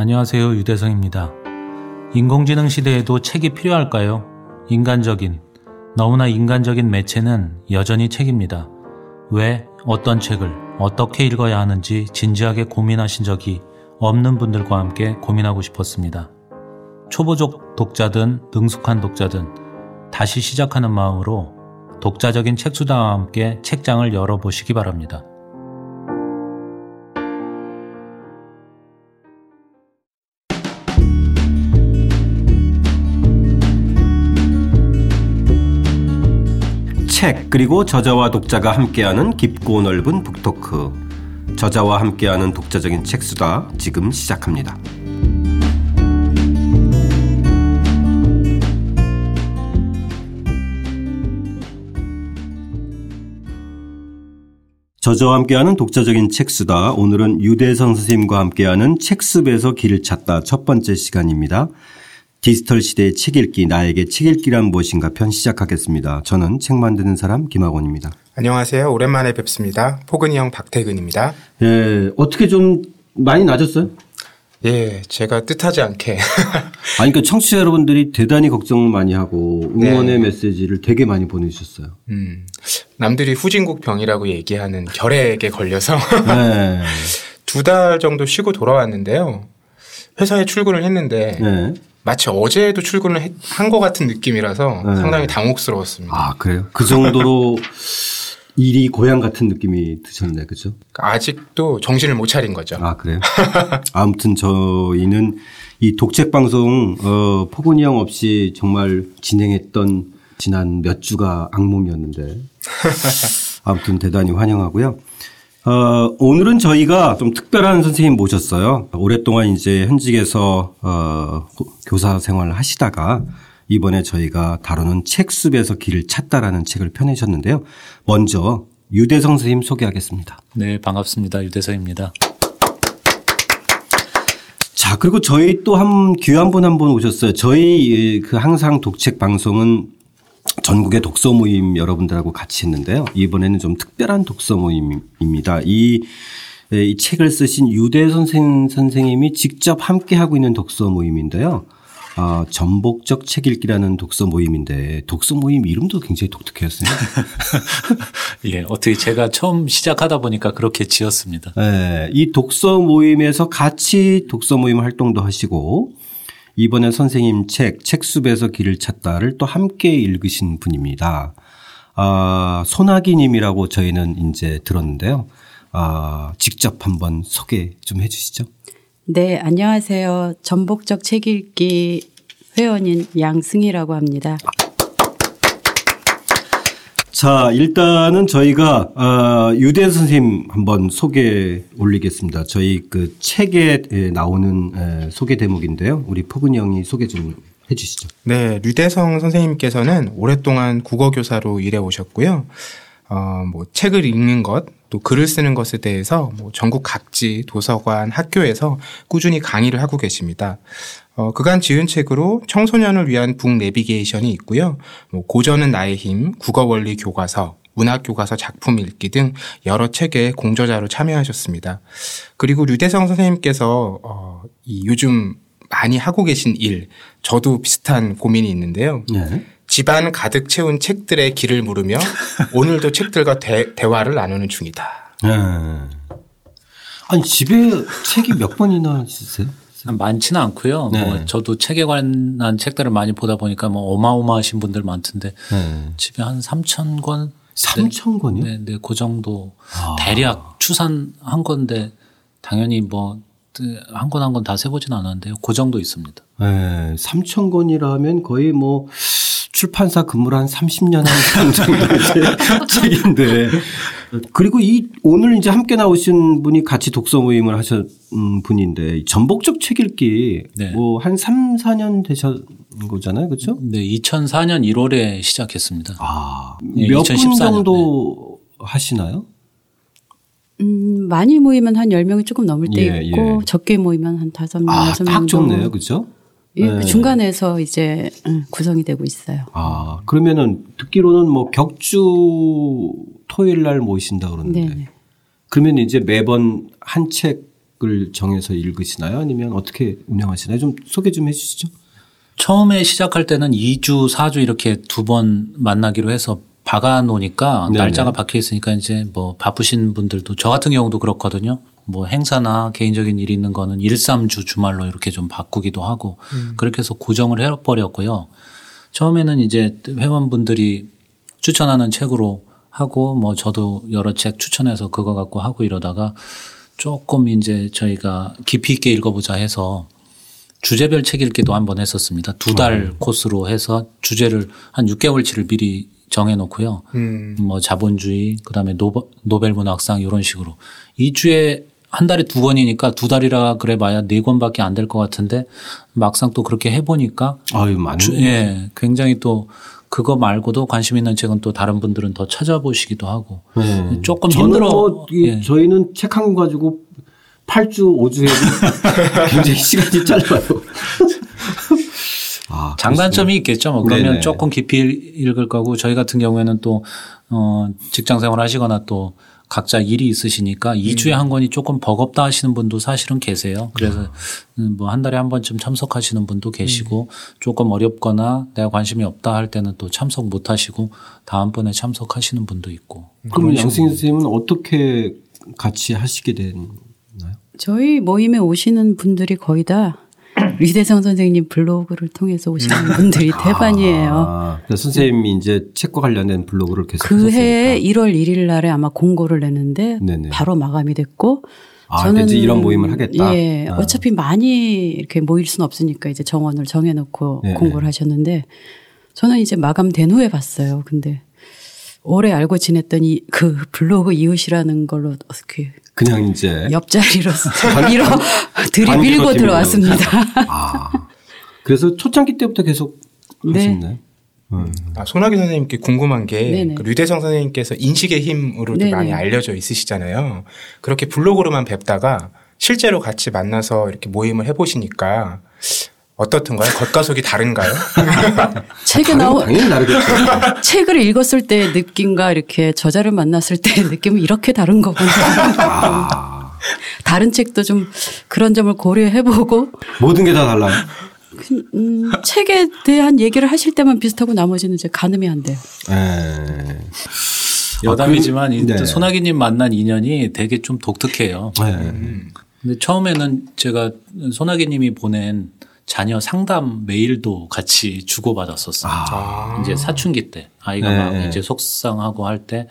안녕하세요. 유대성입니다. 인공지능 시대에도 책이 필요할까요? 인간적인, 너무나 인간적인 매체는 여전히 책입니다. 왜, 어떤 책을, 어떻게 읽어야 하는지 진지하게 고민하신 적이 없는 분들과 함께 고민하고 싶었습니다. 초보적 독자든 능숙한 독자든 다시 시작하는 마음으로 독자적인 책수다와 함께 책장을 열어보시기 바랍니다. 책 그리고 저자와 독자가 함께하는 깊고 넓은 북토크 저자와 함께하는 독자적인 책수다 지금 시작합니다. 저자와 함께하는 독자적인 책수다. 오늘은 유대성 선생님과 함께하는 책습에서 길을 찾다 첫 번째 시간입니다. 디지털 시대의 책 읽기, 나에게 책 읽기란 무엇인가 편 시작하겠습니다. 저는 책 만드는 사람 김학원입니다. 안녕하세요. 오랜만에 뵙습니다. 포근이 형 박태근입니다. 예, 어떻게 좀 많이 낮았어요? 예, 제가 뜻하지 않게. 아니, 그러니까 청취자 여러분들이 대단히 걱정을 많이 하고 응원의 네. 메시지를 되게 많이 보내주셨어요. 음, 남들이 후진국 병이라고 얘기하는 결핵에 걸려서 네. 두달 정도 쉬고 돌아왔는데요. 회사에 출근을 했는데 네. 마치 어제도 출근을 한 것 같은 느낌이라서 네. 상당히 당혹스러웠습니다. 아, 그래요? 그 정도로 일이 고향 같은 느낌이 드셨네. 그죠? 그러니까 아직도 정신을 못 차린 거죠. 아, 그래요? 아무튼 저희는 이 독책 방송, 어, 포근이 형 없이 정말 진행했던 지난 몇 주가 악몽이었는데. 아무튼 대단히 환영하고요. 어, 오늘은 저희가 좀 특별한 선생님 모셨어요. 오랫동안 이제 현직에서, 어, 고- 교사 생활을 하시다가 이번에 저희가 다루는 책 숲에서 길을 찾다라는 책을 펴내셨는데요. 먼저 유대성 선생님 소개하겠습니다. 네, 반갑습니다. 유대성입니다. 자, 그리고 저희 또 한 귀한 분 한 분 오셨어요. 저희 그 항상 독책 방송은 전국의 독서 모임 여러분들하고 같이 했는데요. 이번에는 좀 특별한 독서 모임입니다. 이, 이 책을 쓰신 유대 선생, 선생님이 직접 함께 하고 있는 독서 모임인데요. 아, 전복적 책 읽기라는 독서 모임인데 독서 모임 이름도 굉장히 독특했어요. 예, 어떻게 제가 처음 시작하다 보니까 그렇게 지었습니다. 네, 이 독서 모임에서 같이 독서 모임 활동도 하시고 이번에 선생님 책 책숲에서 길을 찾다를 또 함께 읽으신 분입니다. 아, 소나기 님이라고 저희는 이제 들었는데요. 아, 직접 한번 소개 좀 해 주시죠. 네, 안녕하세요. 전복적 책 읽기 회원인 양승희라고 합니다. 자, 일단은 저희가 아, 유대 선생님 한번 소개 올리겠습니다. 저희 그 책에 에, 나오는 에, 소개 대목인데요. 우리 포근이 형이 소개 좀 해 주시죠. 네, 류대성 선생님께서는 오랫동안 국어 교사로 일해 오셨고요. 어, 뭐 책을 읽는 것, 또 글을 쓰는 것에 대해서 뭐 전국 각지 도서관, 학교에서 꾸준히 강의를 하고 계십니다. 어, 그간 지은 책으로 청소년을 위한 북 내비게이션이 있고요. 뭐 고전은 나의 힘, 국어 원리 교과서, 문학 교과서 작품 읽기 등 여러 책에 공저자로 참여하셨습니다. 그리고 류대성 선생님께서 어, 이 요즘 많이 하고 계신 일, 저도 비슷한 고민이 있는데요. 네. 집안 가득 채운 책들의 길을 물으며 오늘도 책들과 대, 화를 나누는 중이다. 네. 아니 집에 책이 몇 번이나 있으세요? 많지는 않고요. 네. 뭐 저도 책에 관한 책들을 많이 보다 보니까 뭐 어마어마하신 분들 많던데 네. 집에 한 3천 권 3천 권이요? 네, 네, 그 정도 아. 대략 추산한 건데 당연히 뭐 한 권 한 권 다 세보진 않았는데요. 그 정도 있습니다. 네. 3천 권이라면 거의 뭐 출판사 근무를 한 30년 한 정도의 책인데. 그리고 이 오늘 이제 함께 나오신 분이 같이 독서 모임을 하신 분인데 전복적 책 읽기 네. 뭐한 3, 4년 되신 거잖아요. 그렇죠? 네, 2004년 1월에 시작했습니다. 아, 예, 몇분2014 년, 정도 하시나요? 음, 많이 모이면 한 10명이 조금 넘을 때 예, 있고 예. 적게 모이면 한 5명, 아, 6명 딱 정도. 좋네요. 그죠? 예, 네. 중간에서 이제 음, 구성이 되고 있어요. 아, 그러면은 듣기로는 뭐 격주 토요일 날 모이신다 그러는데. 네. 그러면 이제 매번 한책 책을 정해서 읽으시나요? 아니면 어떻게 운영하시나요? 좀 소개 좀 해주시죠. 처음에 시작할 때는 2주, 4주 이렇게 두 번 만나기로 해서 박아 놓으니까 네네. 날짜가 박혀 있으니까 이제 뭐 바쁘신 분들도 저 같은 경우도 그렇거든요. 뭐 행사나 개인적인 일이 있는 거는 1, 3주 주말로 이렇게 좀 바꾸기도 하고 그렇게 해서 고정을 해버렸고요. 처음에는 이제 회원분들이 추천하는 책으로 하고 뭐 저도 여러 책 추천해서 그거 갖고 하고 이러다가 조금 이제 저희가 깊이 있게 읽어보자 해서 주제별 책 읽기도 한번 했었습니다. 두달 코스로 해서 주제를 한 6개월치를 미리 정해 놓고요. 음. 뭐 자본주의, 그 다음에 노, 노벨 문학상 이런 식으로 2주에 한 달에 두 권이니까 두 달이라 그래 봐야 네 권밖에 안 될 것 같은데 막상 또 그렇게 해 보니까 아유. 주- 예, 굉장히 또 그거 말고도 관심 있는 책은 또 다른 분들은 더 찾아보시기도 하고 네. 조금 힘들어. 뭐 이- 예. 저희는 책 한 권 가지고 8주, 5주 해도 굉장히 시간이 짧아요. 아, 장단점이 있겠죠. 뭐 그러면 네네. 조금 깊이 읽을 거고 저희 같은 경우에는 또 어, 직장 생활 하시거나 또 각자 일이 있으시니까 2주에 한 권이 조금 버겁다 하시는 분도 사실은 계세요. 그래서 뭐 한 달에 한 번쯤 참석하시는 분도 계시고 조금 어렵거나 내가 관심이 없다 할 때는 또 참석 못 하시고 다음번에 참석하시는 분도 있고. 그럼 양승희 선생님은 어떻게 같이 하시게 됐나요? 저희 모임에 오시는 분들이 거의 다 류대성 선생님 블로그를 통해서 오시는 분들이 대반이에요. 아, 그래서 선생님이 이제 책과 관련된 블로그를 계속 그 해에 하셨으니까. 1월 1일 날에 아마 공고를 냈는데 네네. 바로 마감이 됐고 아, 저는 이제 이런 모임을 하겠다. 예, 아. 어차피 많이 이렇게 모일 수는 없으니까 이제 정원을 정해놓고 네, 공고를 네. 하셨는데 저는 이제 마감된 후에 봤어요. 근데 오래 알고 지냈더니 그 블로그 이웃이라는 걸로 어떻게 그냥 이제 옆자리로 밀어 들이밀고 들어왔습니다. 아. 그래서 초창기 때부터 계속 네. 하셨나요? 음. 아, 손학규 선생님께 궁금한 게 네네. 그 류대성 선생님께서 인식의 힘으로도 네네. 많이 알려져 있으시잖아요. 그렇게 블로그로만 뵙다가 실제로 같이 만나서 이렇게 모임을 해보시니까 어떻던가요? 겉과 속이 다른가요? 책에 나오 당연히 다르겠죠. 책을 읽었을 때 느낌과 이렇게 저자를 만났을 때 느낌은 이렇게 다른 거구나. 아, 다른 책도 좀 그런 점을 고려해보고 모든 게 다 달라요. 음, 책에 대한 얘기를 하실 때만 비슷하고 나머지는 이제 가늠이 안 돼요. 예. 여담이지만 아, 그- 이 네. 소나기님 만난 인연이 되게 좀 독특해요. 예. 근데 처음에는 제가 소나기님이 보낸 자녀 상담 메일도 같이 주고받았었어요. 아. 이제 사춘기 때 아이가 네. 막 이제 속상하고 할 때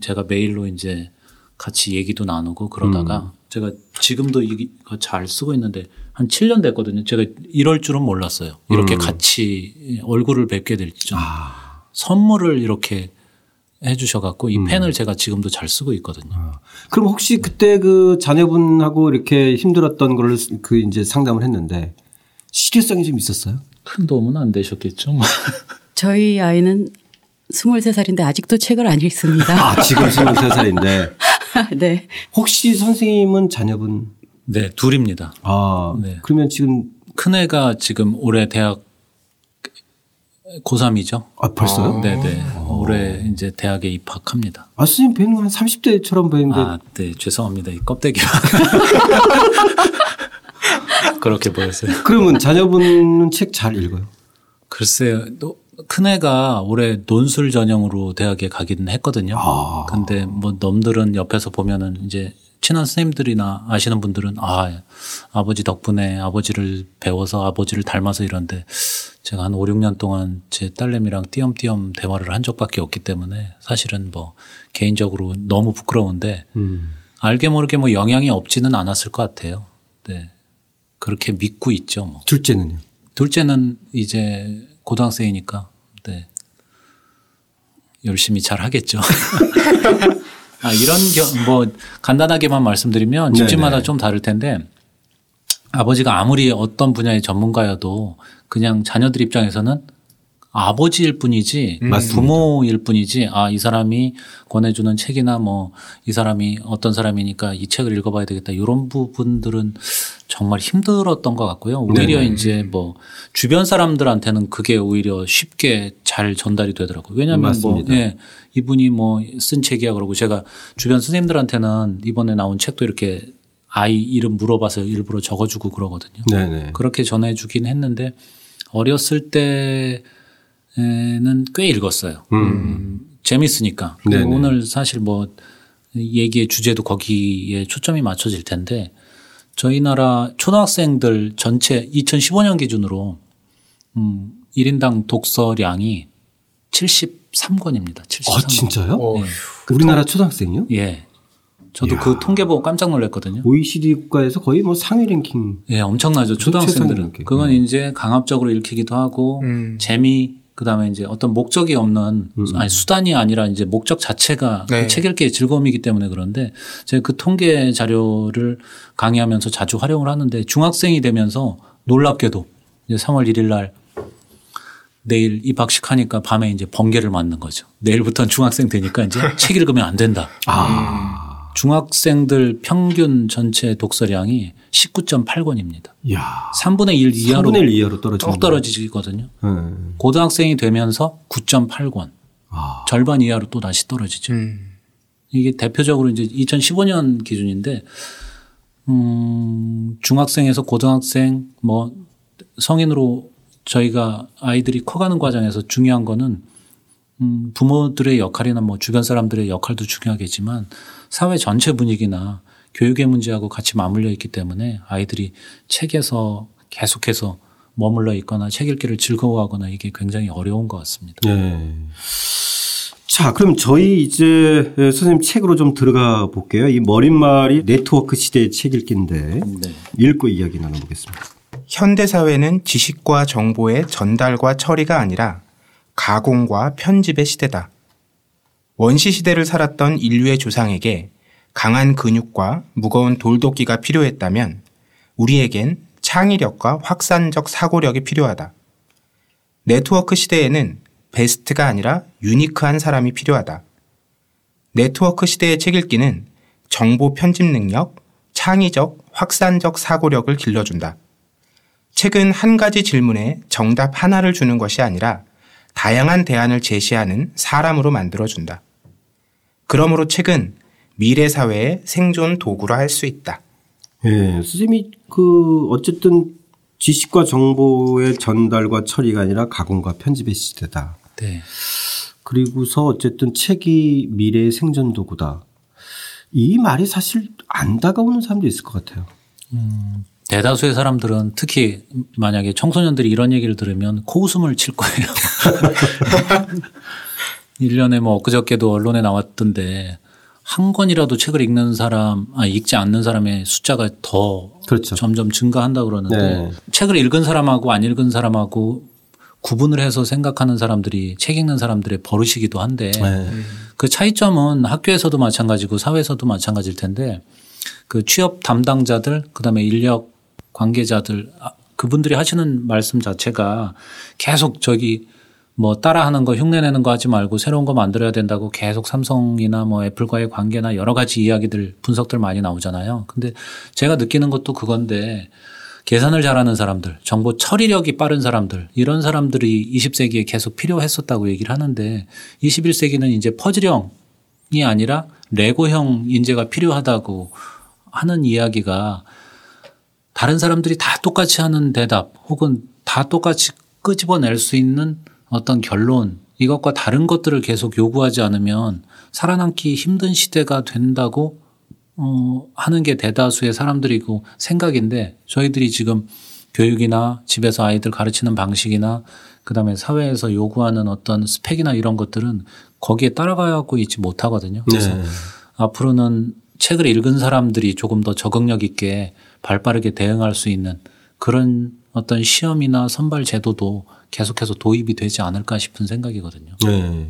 제가 메일로 이제 같이 얘기도 나누고 그러다가 음. 제가 지금도 이거 잘 쓰고 있는데 한 7년 됐거든요. 제가 이럴 줄은 몰랐어요. 이렇게 음. 같이 얼굴을 뵙게 될 줄. 아. 선물을 이렇게 해주셔갖고 음. 이 펜을 제가 지금도 잘 쓰고 있거든요. 그럼 혹시 그때 그 자녀분하고 이렇게 힘들었던 거를 그 이제 상담을 했는데 실효성이 좀 있었어요? 큰 도움은 안 되셨겠죠. 뭐. 저희 아이는 23살인데 아직도 책을 안 읽습니다. 아, 지금 23살인데. 네. 혹시 선생님은 자녀분? 네, 둘입니다. 아, 네. 그러면 지금, 큰애가 지금 올해 대학 고3이죠. 아, 벌써요? 네네. 올해 이제 대학에 입학합니다. 아, 선생님 뵈는 건한 30대처럼 보이는데. 아, 네. 죄송합니다. 이 껍데기가. 그렇게 보였어요. 그러면 자녀분은 책 잘 읽어요? 글쎄요. 또 큰애가 올해 논술 전형으로 대학에 가기는 했거든요. 아. 근데 뭐 넘들은 옆에서 보면은 이제 친한 선생님들이나 아시는 분들은 아, 아버지 덕분에 아버지를 배워서 아버지를 닮아서 이런데 제가 한 5, 6년 동안 제 딸내미랑 띄엄띄엄 대화를 한 적밖에 없기 때문에 사실은 뭐 개인적으로 너무 부끄러운데 음. 알게 모르게 뭐 영향이 없지는 않았을 것 같아요. 네. 그렇게 믿고 있죠. 뭐. 둘째는요? 둘째는 이제 고등학생이니까 네. 열심히 잘 하겠죠. 아, 이런 겨, 뭐 간단하게만 말씀드리면 집집마다 네네. 좀 다를 텐데 아버지가 아무리 어떤 분야의 전문가여도 그냥 자녀들 입장에서는 아버지일 뿐이지 맞습니다. 부모일 뿐이지 아 이 사람이 권해주는 책이나 뭐 이 사람이 어떤 사람이니까 이 책을 읽어봐야 되겠다 이런 부분들은 정말 힘들었던 것 같고요. 오히려 네네. 이제 뭐 주변 사람들한테는 그게 오히려 쉽게 잘 전달이 되더라고요. 왜냐하면. 뭐 예, 이분이 뭐 쓴 책이야 그러고 제가 주변 선생님들한테는 이번에 나온 책도 이렇게 아이 이름 물어봐서 일부러 적어주고 그러거든요. 네네. 그렇게 전해주긴 했는데 어렸을 때 는꽤 읽었어요. 음, 재밌으니까. 네네. 오늘 사실 뭐 얘기의 주제도 거기에 초점이 맞춰질 텐데 저희 나라 초등학생들 전체 2015년 기준으로 음, 1인당 독서량이 73권입니다. 73권. 아 진짜요? 어, 네. 우리나라 초등학생요? 예. 저도 그 통계 보고 깜짝 놀랐거든요. OECD 국가에서 거의 뭐 상위 랭킹. 예, 엄청나죠. 초등학생들은. 그건 이제 강압적으로 읽히기도 하고 음. 재미 그다음에 이제 어떤 목적이 없는 아니 수단이 아니라 이제 목적 자체가 네. 그책 읽기의 즐거움이기 때문에 그런데 제가 그 통계 자료를 강의하면서 자주 활용을 하는데 중학생이 되면서 놀랍게도 이제 3월 1일 날 내일 입학식 하니까 밤에 이제 번개를 맞는 거죠. 내일부터는 중학생 되니까 이제 책 읽으면 안 된다. 아. 중학생들 평균 전체 독서량이 19.8권입니다. 야. 3분의 1 이하로 3분의 1 이하로 떨어지는 쭉 떨어지거든요. 네. 고등학생이 되면서 9.8권. 아. 절반 이하로 또 다시 떨어지죠. 음. 이게 대표적으로 이제 2015년 기준인데, 음, 중학생에서 고등학생, 뭐, 성인으로 저희가 아이들이 커가는 과정에서 중요한 거는 음, 부모들의 역할이나 뭐 주변 사람들의 역할도 중요하겠지만 사회 전체 분위기나 교육의 문제하고 같이 맞물려 있기 때문에 아이들이 책에서 계속해서 머물러 있거나 책 읽기를 즐거워하거나 이게 굉장히 어려운 것 같습니다. 네. 자, 그럼 저희 이제 선생님 책으로 좀 들어가 볼게요. 이 머릿말이 네트워크 시대의 책 읽기인데 네. 읽고 이야기 나눠보겠습니다. 현대 사회는 지식과 정보의 전달과 처리가 아니라 가공과 편집의 시대다. 원시 시대를 살았던 인류의 조상에게 강한 근육과 무거운 돌도끼가 필요했다면 우리에겐 창의력과 확산적 사고력이 필요하다. 네트워크 시대에는 베스트가 아니라 유니크한 사람이 필요하다. 네트워크 시대의 책 읽기는 정보 편집 능력, 창의적, 확산적 사고력을 길러준다. 책은 한 가지 질문에 정답 하나를 주는 것이 아니라 다양한 대안을 제시하는 사람으로 만들어준다. 그러므로 책은 미래 사회의 생존 도구로 할수 있다. 예, 선생님이 그 어쨌든 지식과 정보의 전달과 처리가 아니라 가공과 편집의 시대다. 네. 그리고서 어쨌든 책이 미래의 생존 도구다. 이 말이 사실 안 다가오는 사람도 있을 것 같아요. 대다수의 사람들은 특히 만약에 청소년들이 이런 얘기를 들으면 코웃음을 칠 거예요. 1년에 뭐 엊그저께도 언론에 나왔던데 한 권이라도 책을 읽는 사람, 아, 읽지 않는 사람의 숫자가 더 그렇죠. 점점 증가한다 그러는데 네. 책을 읽은 사람하고 안 읽은 사람하고 구분을 해서 생각하는 사람들이 책 읽는 사람들의 버릇이기도 한데 네. 그 차이점은 학교에서도 마찬가지고 사회에서도 마찬가지일 텐데 그 취업 담당자들 그다음에 인력 관계자들 아, 그분들이 하시는 말씀 자체가 계속 저기 뭐 따라하는 거 흉내내는 거 하지 말고 새로운 거 만들어야 된다고 계속 삼성이나 뭐 애플과의 관계나 여러 가지 이야기들 분석들 많이 나오잖아요. 근데 제가 느끼는 것도 그건데 계산을 잘하는 사람들, 정보 처리력이 빠른 사람들, 이런 사람들이 20세기에 계속 필요했었다고 얘기를 하는데 21세기는 이제 퍼즐형이 아니라 레고형 인재가 필요하다고 하는 이야기가 다른 사람들이 다 똑같이 하는 대답 혹은 다 똑같이 끄집어낼 수 있는 어떤 결론 이것과 다른 것들을 계속 요구하지 않으면 살아남기 힘든 시대가 된다고 어, 하는 게 대다수의 사람들이고 생각인데 저희들이 지금 교육이나 집에서 아이들 가르치는 방식이나 그다음에 사회에서 요구하는 어떤 스펙이나 이런 것들은 거기에 따라가고 있지 못하거든요. 그래서 네. 앞으로는 책을 읽은 사람들이 조금 더 적응력 있게 발빠르게 대응할 수 있는 그런 어떤 시험이나 선발 제도도 계속해서 도입이 되지 않을까 싶은 생각이거든요. 네.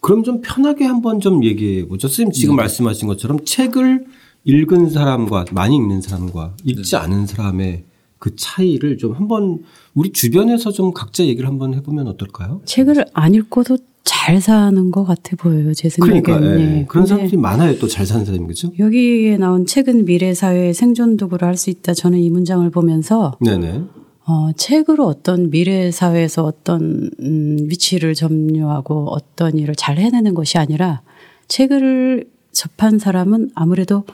그럼 좀 편하게 한번 좀 얘기해 보죠. 선생님 지금 네. 말씀하신 것처럼 책을 읽은 사람과 많이 읽는 사람과 읽지 네. 않은 사람의 그 차이를 좀 한번 우리 주변에서 좀 각자 얘기를 한번 해보면 어떨까요? 책을 안 읽고도 잘 사는 것 같아 보여요. 제 생각에는. 그러니까 예. 네. 그런 사람들이 많아요. 또 잘 사는 사람이 그죠? 여기에 나온 책은 미래 사회의 생존 도구로 할 수 있다. 저는 이 문장을 보면서 네네. 어, 책으로 어떤 미래 사회에서 어떤 음, 위치를 점유하고 어떤 일을 잘 해내는 것이 아니라 책을 접한 사람은 아무래도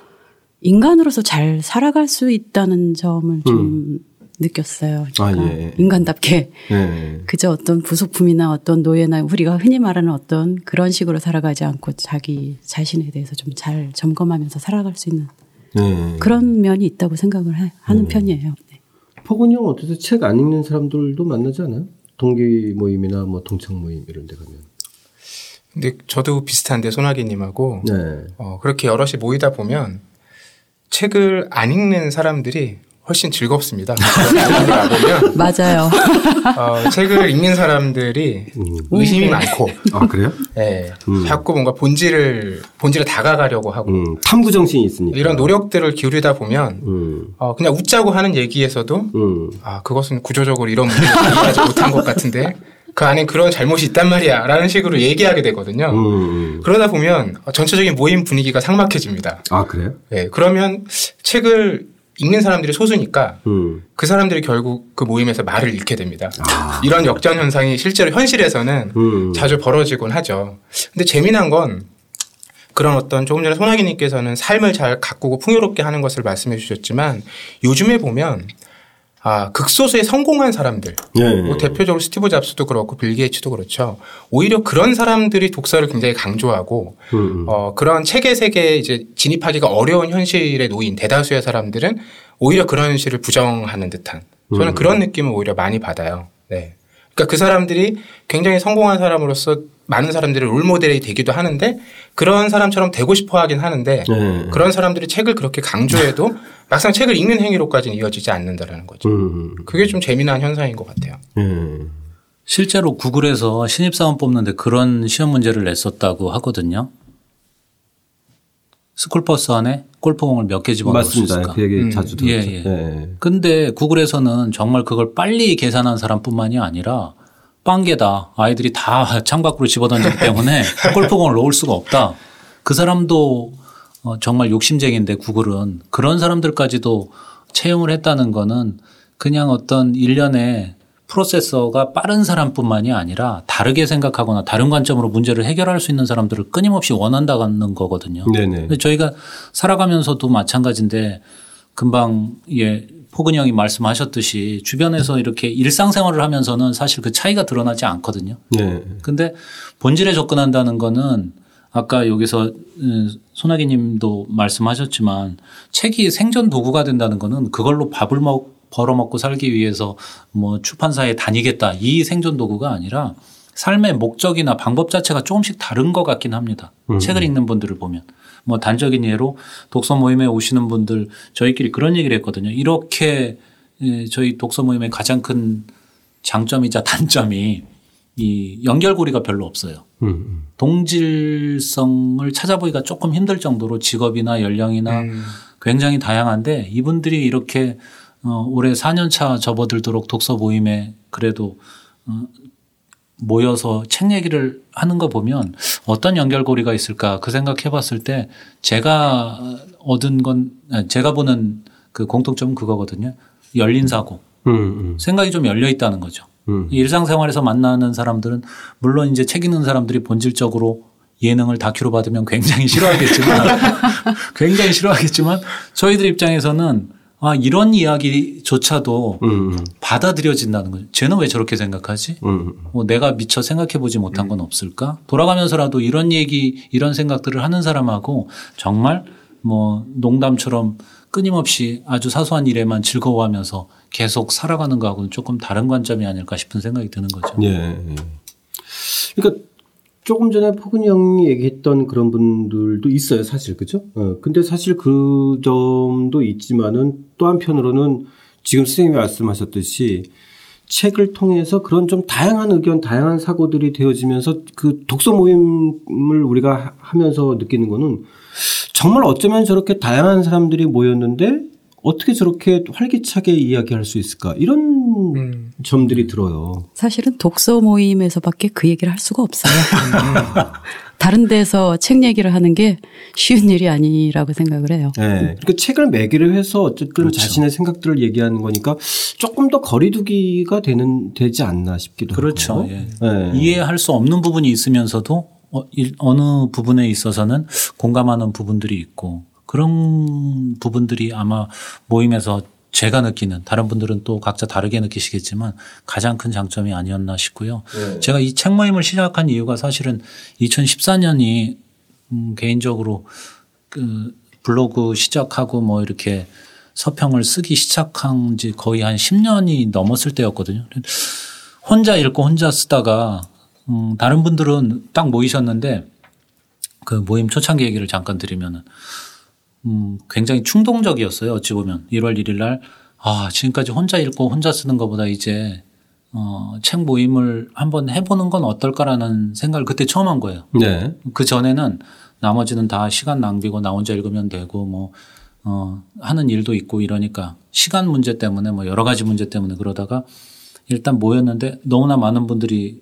인간으로서 잘 살아갈 수 있다는 점을 좀 음. 느꼈어요. 그러니까 아, 예. 인간답게 예. 그저 어떤 부속품이나 어떤 노예나 우리가 흔히 말하는 어떤 그런 식으로 살아가지 않고 자기 자신에 대해서 좀 잘 점검하면서 살아갈 수 있는 예. 그런 면이 있다고 생각을 해, 하는 예. 편이에요. 네. 포근이 형 어떠세요? 책안 읽는 사람들도 만나지 않아요? 동기 모임이나 뭐 동창 모임 이런 데 가면. 근데 저도 비슷한데 소나기님하고 네. 어, 그렇게 여럿이 모이다 보면 책을 안 읽는 사람들이 훨씬 즐겁습니다. 맞아요. 어, 책을 읽는 사람들이 음. 의심이 많고. 아 그래요? 네. 음. 자꾸 뭔가 본질을 본질에 다가가려고 하고. 음. 탐구 정신이 있으니까. 이런 노력들을 기울이다 보면 음. 어, 그냥 웃자고 하는 얘기에서도 음. 아 그것은 구조적으로 이런 문제를 해결하지 못한 것 같은데 그 안에 그런 잘못이 있단 말이야. 라는 식으로 얘기하게 되거든요. 음. 그러다 보면 전체적인 모임 분위기가 삭막해집니다. 아, 그래요? 네. 그러면 책을 읽는 사람들이 소수니까 음. 그 사람들이 결국 그 모임에서 말을 잃게 됩니다. 아. 이런 역전 현상이 실제로 현실에서는 음. 자주 벌어지곤 하죠. 근데 재미난 건 그런 어떤 조금 전에 손아기님께서는 삶을 잘 가꾸고 풍요롭게 하는 것을 말씀해 주셨지만 요즘에 보면 아, 극소수의 성공한 사람들. 네, 뭐 대표적으로 스티브 잡스도 그렇고 빌 게이츠도 그렇죠. 오히려 그런 사람들이 독서를 굉장히 강조하고 음. 음. 어, 그런 책의 세계에 이제 진입하기가 어려운 현실에 놓인 대다수의 사람들은 오히려 그런 현실을 부정하는 듯한 저는 음. 그런 느낌을 오히려 많이 받아요. 네. 그러니까 그 사람들이 굉장히 성공한 사람으로서 많은 사람들의 롤모델이 되기도 하는데 그런 사람처럼 되고 싶어 하긴 하는데 네. 그런 사람들이 책을 그렇게 강조해도 막상 책을 읽는 행위로까지는 이어지지 않는다라는 거죠. 음. 그게 좀 재미난 현상인 것 같아요. 음. 실제로 구글에서 신입사원 뽑는데 그런 시험 문제를 냈었다고 하거든요. 스쿨버스 안에 골프공을 몇 개 집어넣을 수 있을까? 그 얘기 음. 자주 들었죠. 예, 예. 네. 근데 구글에서는 정말 그걸 빨리 계산한 사람뿐만이 아니라 빵개다. 아이들이 다 창밖으로 집어던지기 때문에 골프공을 넣을 수가 없다. 그 사람도 어, 정말 욕심쟁인데 구글은 그런 사람들까지도 채용을 했다는 거는 그냥 어떤 일련의 프로세서가 빠른 사람뿐만이 아니라 다르게 생각하거나 다른 관점으로 문제를 해결할 수 있는 사람들을 끊임없이 원한다는 거거든요. 네네. 저희가 살아가면서도 마찬가지인데 금방 예 포근이 형이 말씀하셨듯이 주변에서 이렇게 일상생활을 하면서는 사실 그 차이가 드러나지 않거든요. 네. 근데 본질에 접근한다는 거는 아까 여기서 음, 소나기 님도 말씀하셨지만 책이 생존 도구가 된다는 거는 그걸로 밥을 먹, 벌어먹고 살기 위해서 뭐 출판사에 다니겠다 이 생존 도구가 아니라 삶의 목적이나 방법 자체가 조금씩 다른 것 같긴 합니다. 음. 책을 읽는 분들을 보면. 뭐 단적인 예로 독서 모임에 오시는 분들 저희끼리 그런 얘기를 했거든요. 이렇게 예, 저희 독서 모임의 가장 큰 장점이자 단점이 이 연결고리가 별로 없어요. 음, 음. 동질성을 찾아보기가 조금 힘들 정도로 직업이나 연령이나 음. 굉장히 다양한데 이분들이 이렇게 어, 올해 4년 차 접어들도록 독서 모임에 그래도 어, 모여서 책 얘기를 하는 거 보면 어떤 연결고리가 있을까 그 생각해 봤을 때 제가 얻은 건 제가 보는 그 공통점은 그거거든요. 열린 사고. 음, 음. 생각이 좀 열려 있다는 거죠. 음. 일상생활에서 만나는 사람들은 물론 이제 책 읽는 사람들이 본질적으로 예능을 다큐로 받으면 굉장히 싫어하겠지만 굉장히 싫어하겠지만 저희들 입장에서는 아, 이런 이야기조차도 음, 음. 받아들여진다는 거죠. 쟤는 왜 저렇게 생각하지? 음. 음. 뭐 내가 미처 생각해 보지 못한 건 없을까? 돌아가면서라도 이런 얘기, 이런 생각들을 하는 사람하고 정말 뭐 농담처럼 끊임없이 아주 사소한 일에만 즐거워하면서 계속 살아가는 거하고는 조금 다른 관점이 아닐까 싶은 생각이 드는 거죠. 예. 그러니까 조금 전에 포근이 형이 얘기했던 그런 분들도 있어요, 사실. 그죠? 어, 근데 사실 그 점도 있지만은 또 한편으로는 지금 선생님이 말씀하셨듯이 책을 통해서 그런 좀 다양한 의견, 다양한 사고들이 되어지면서 그 독서 모임을 우리가 하면서 느끼는 거는 정말 어쩌면 저렇게 다양한 사람들이 모였는데 어떻게 저렇게 활기차게 이야기할 수 있을까 이런 음. 점들이 들어요. 사실은 독서 모임에서밖에 그 얘기를 할 수가 없어요. 다른 데서 책 얘기를 하는 게 쉬운 일이 아니라고 생각을 해요. 네. 그러니까 책을 매개를 해서 어쨌든 그렇죠. 자신의 생각들을 얘기하는 거니까 조금 더 거리두기가 되는 되지 않나 싶기도 그렇죠. 하고. 예. 네. 이해할 수 없는 부분이 있으면서도 어, 어느 부분에 있어서는 공감하는 부분들이 있고 그런 부분들이 아마 모임에서 제가 느끼는 다른 분들은 또 각자 다르게 느끼시겠지만 가장 큰 장점이 아니었나 싶고요. 네. 제가 이 책 모임을 시작한 이유가 사실은 2014년이 음 개인적으로 그 블로그 시작하고 뭐 이렇게 서평을 쓰기 시작한 지 거의 한 10년이 넘었을 때였거든요. 혼자 읽고 혼자 쓰다가 음 다른 분들은 딱 모이셨는데 그 모임 초창기 얘기를 잠깐 드리면은 음, 굉장히 충동적이었어요. 어찌 보면 1월 1일 날 아, 지금까지 혼자 읽고 혼자 쓰는 것보다 이제 어, 책 모임을 한번 해보는 건 어떨까라는 생각을 그때 처음 한 거예요. 네. 그 전에는 나머지는 다 시간 낭비고 나 혼자 읽으면 되고 뭐 어, 하는 일도 있고 이러니까 시간 문제 때문에 뭐 여러 가지 문제 때문에 그러다가 일단 모였는데 너무나 많은 분들이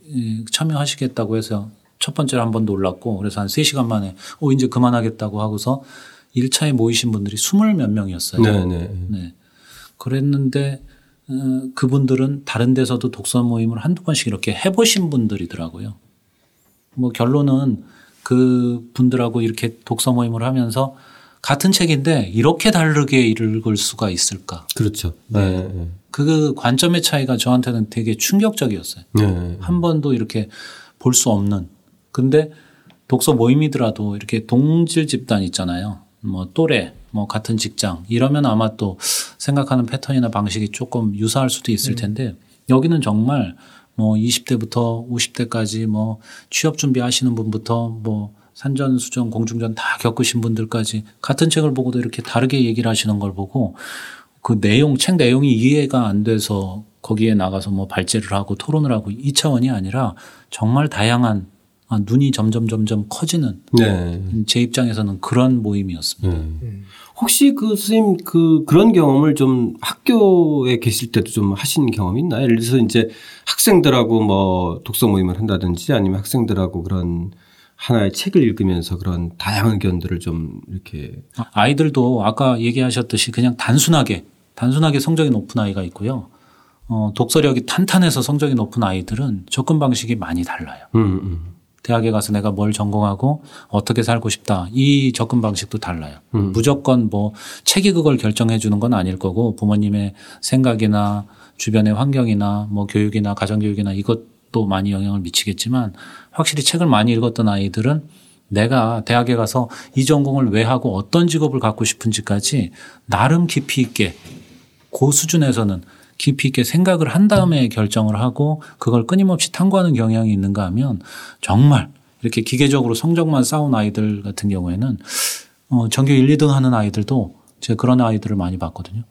참여하시겠다고 해서 첫 번째로 한 번 놀랐고 그래서 한 3시간 만에 어, 이제 그만하겠다고 하고서 1차에 모이신 분들이 스물 몇 명이었어요. 네네. 네. 네. 그랬는데 어, 그분들은 다른 데서도 독서 모임을 한두 번씩 이렇게 해보신 분들이더라고요. 뭐 결론은 그 분들하고 이렇게 독서 모임을 하면서 같은 책인데 이렇게 다르게 읽을 수가 있을까? 그렇죠. 네. 네. 그 관점의 차이가 저한테는 되게 충격적이었어요. 네. 한 번도 이렇게 볼 수 없는. 근데 독서 모임이더라도 이렇게 동질 집단 있잖아요. 뭐 또래, 뭐 같은 직장 이러면 아마 또 생각하는 패턴이나 방식이 조금 유사할 수도 있을 음. 텐데 여기는 정말 뭐 20대부터 50대까지 뭐 취업 준비하시는 분부터 뭐 산전, 수전, 공중전 다 겪으신 분들까지 같은 책을 보고도 이렇게 다르게 얘기를 하시는 걸 보고 그 내용, 책 내용이 이해가 안 돼서 거기에 나가서 뭐 발제를 하고 토론을 하고 이 차원이 아니라 정말 다양한 아, 눈이 점점 점점 커지는 네. 제 입장에서는 그런 모임이었습니다. 네. 혹시 그 선생님 그 그런 경험을 좀 학교에 계실 때도 좀 하신 경험이 있나요? 예를 들어서 이제 학생들하고 뭐 독서 모임을 한다든지 아니면 학생들하고 그런 하나의 책을 읽으면서 그런 다양한 의견들을 좀 이렇게 아이들도 아까 얘기하셨듯이 그냥 단순하게 단순하게 성적이 높은 아이가 있고요. 어, 독서력이 탄탄해서 성적이 높은 아이들은 접근 방식이 많이 달라요. 음, 음. 대학에 가서 내가 뭘 전공하고 어떻게 살고 싶다. 이 접근 방식도 달라요. 음. 무조건 뭐 책이 그걸 결정해 주는 건 아닐 거고 부모님의 생각이나 주변의 환경이나 뭐 교육이나 가정교육이나 이것도 많이 영향을 미치겠지만 확실히 책을 많이 읽었던 아이들은 내가 대학에 가서 이 전공을 왜 하고 어떤 직업을 갖고 싶은지까지 나름 깊이 있게 그 수준에서는 깊이 있게 생각을 한 다음에 결정을 하고 그걸 끊임없이 탐구하는 경향이 있는가 하면 정말 이렇게 기계적으로 성적만 쌓은 아이들 같은 경우에는 어, 전교 1, 2등 하는 아이들도 제가 그런 아이들을 많이 봤거든요.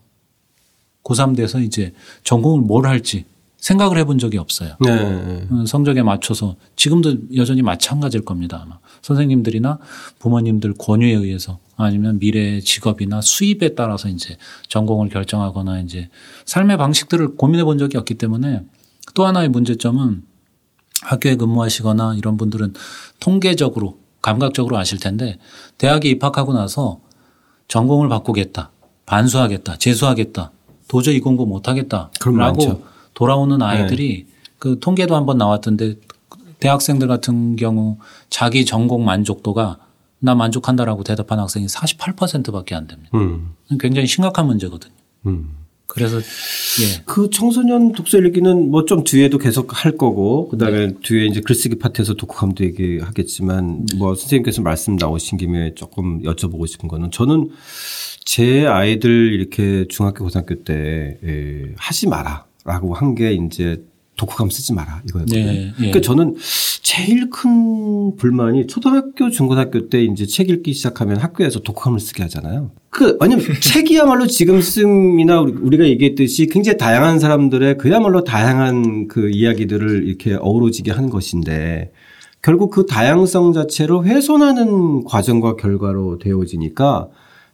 고3 돼서 이제 전공을 뭘 할지 생각을 해본 적이 없어요. 네. 어, 성적에 맞춰서 지금도 여전히 마찬가지일 겁니다. 아마 선생님들이나 부모님들 권유에 의해서 아니면 미래의 직업이나 수입에 따라서 이제 전공을 결정하거나 이제 삶의 방식들을 고민해 본 적이 없기 때문에 또 하나의 문제점은 학교에 근무하시거나 이런 분들은 통계적으로 감각적으로 아실 텐데 대학에 입학하고 나서 전공을 바꾸겠다, 반수하겠다, 재수하겠다, 도저히 공부 못하겠다라고 돌아오는 아이들이 네. 그 통계도 한번 나왔던데 대학생들 같은 경우 자기 전공 만족도가 나 만족한다라고 대답한 학생이 48%밖에 안 됩니다. 음. 굉장히 심각한 문제거든요. 음. 그래서 예. 그 청소년 독서 읽기는 뭐 좀 뒤에도 계속 할 거고 그다음에 네. 뒤에 이제 글쓰기 파트에서 독후감도 얘기하겠지만 네. 뭐 선생님께서 말씀 나오신 김에 조금 여쭤보고 싶은 거는 저는 제 아이들 이렇게 중학교 고등학교 때 예, 하지 마라라고 한 게 이제 독후감 쓰지 마라 이거였거든요. 네, 네. 그러니까 저는 제일 큰 불만이 초등학교 중고등학교 때 이제 책 읽기 시작하면 학교에서 독후감을 쓰게 하잖아요. 그 왜냐면 책이야말로 지금 씀이나 우리가 얘기했듯이 굉장히 다양한 사람들의 그야말로 다양한 그 이야기들을 이렇게 어우러지게 한 것인데 결국 그 다양성 자체로 훼손하는 과정과 결과로 되어지니까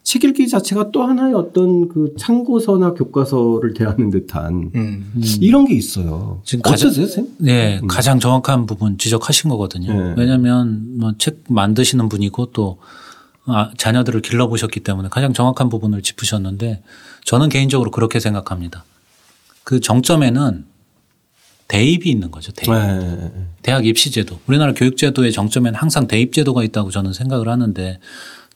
책 읽기 자체가 또 하나의 어떤 그 참고서나 교과서를 대하는 듯한 음. 이런 게 있어요. 지금 어떠세요, 선 네, 음. 가장 정확한 부분 지적하신 거거든요. 네. 왜냐하면 뭐 책 만드시는 분이고 또 아, 자녀들을 길러보셨기 때문에 가장 정확한 부분을 짚으셨는데 저는 개인적으로 그렇게 생각합니다. 그 정점에는 대입이 있는 거죠. 대입. 네. 대학 입시제도. 우리나라 교육제도의 정점에는 항상 대입제도가 있다고 저는 생각을 하는데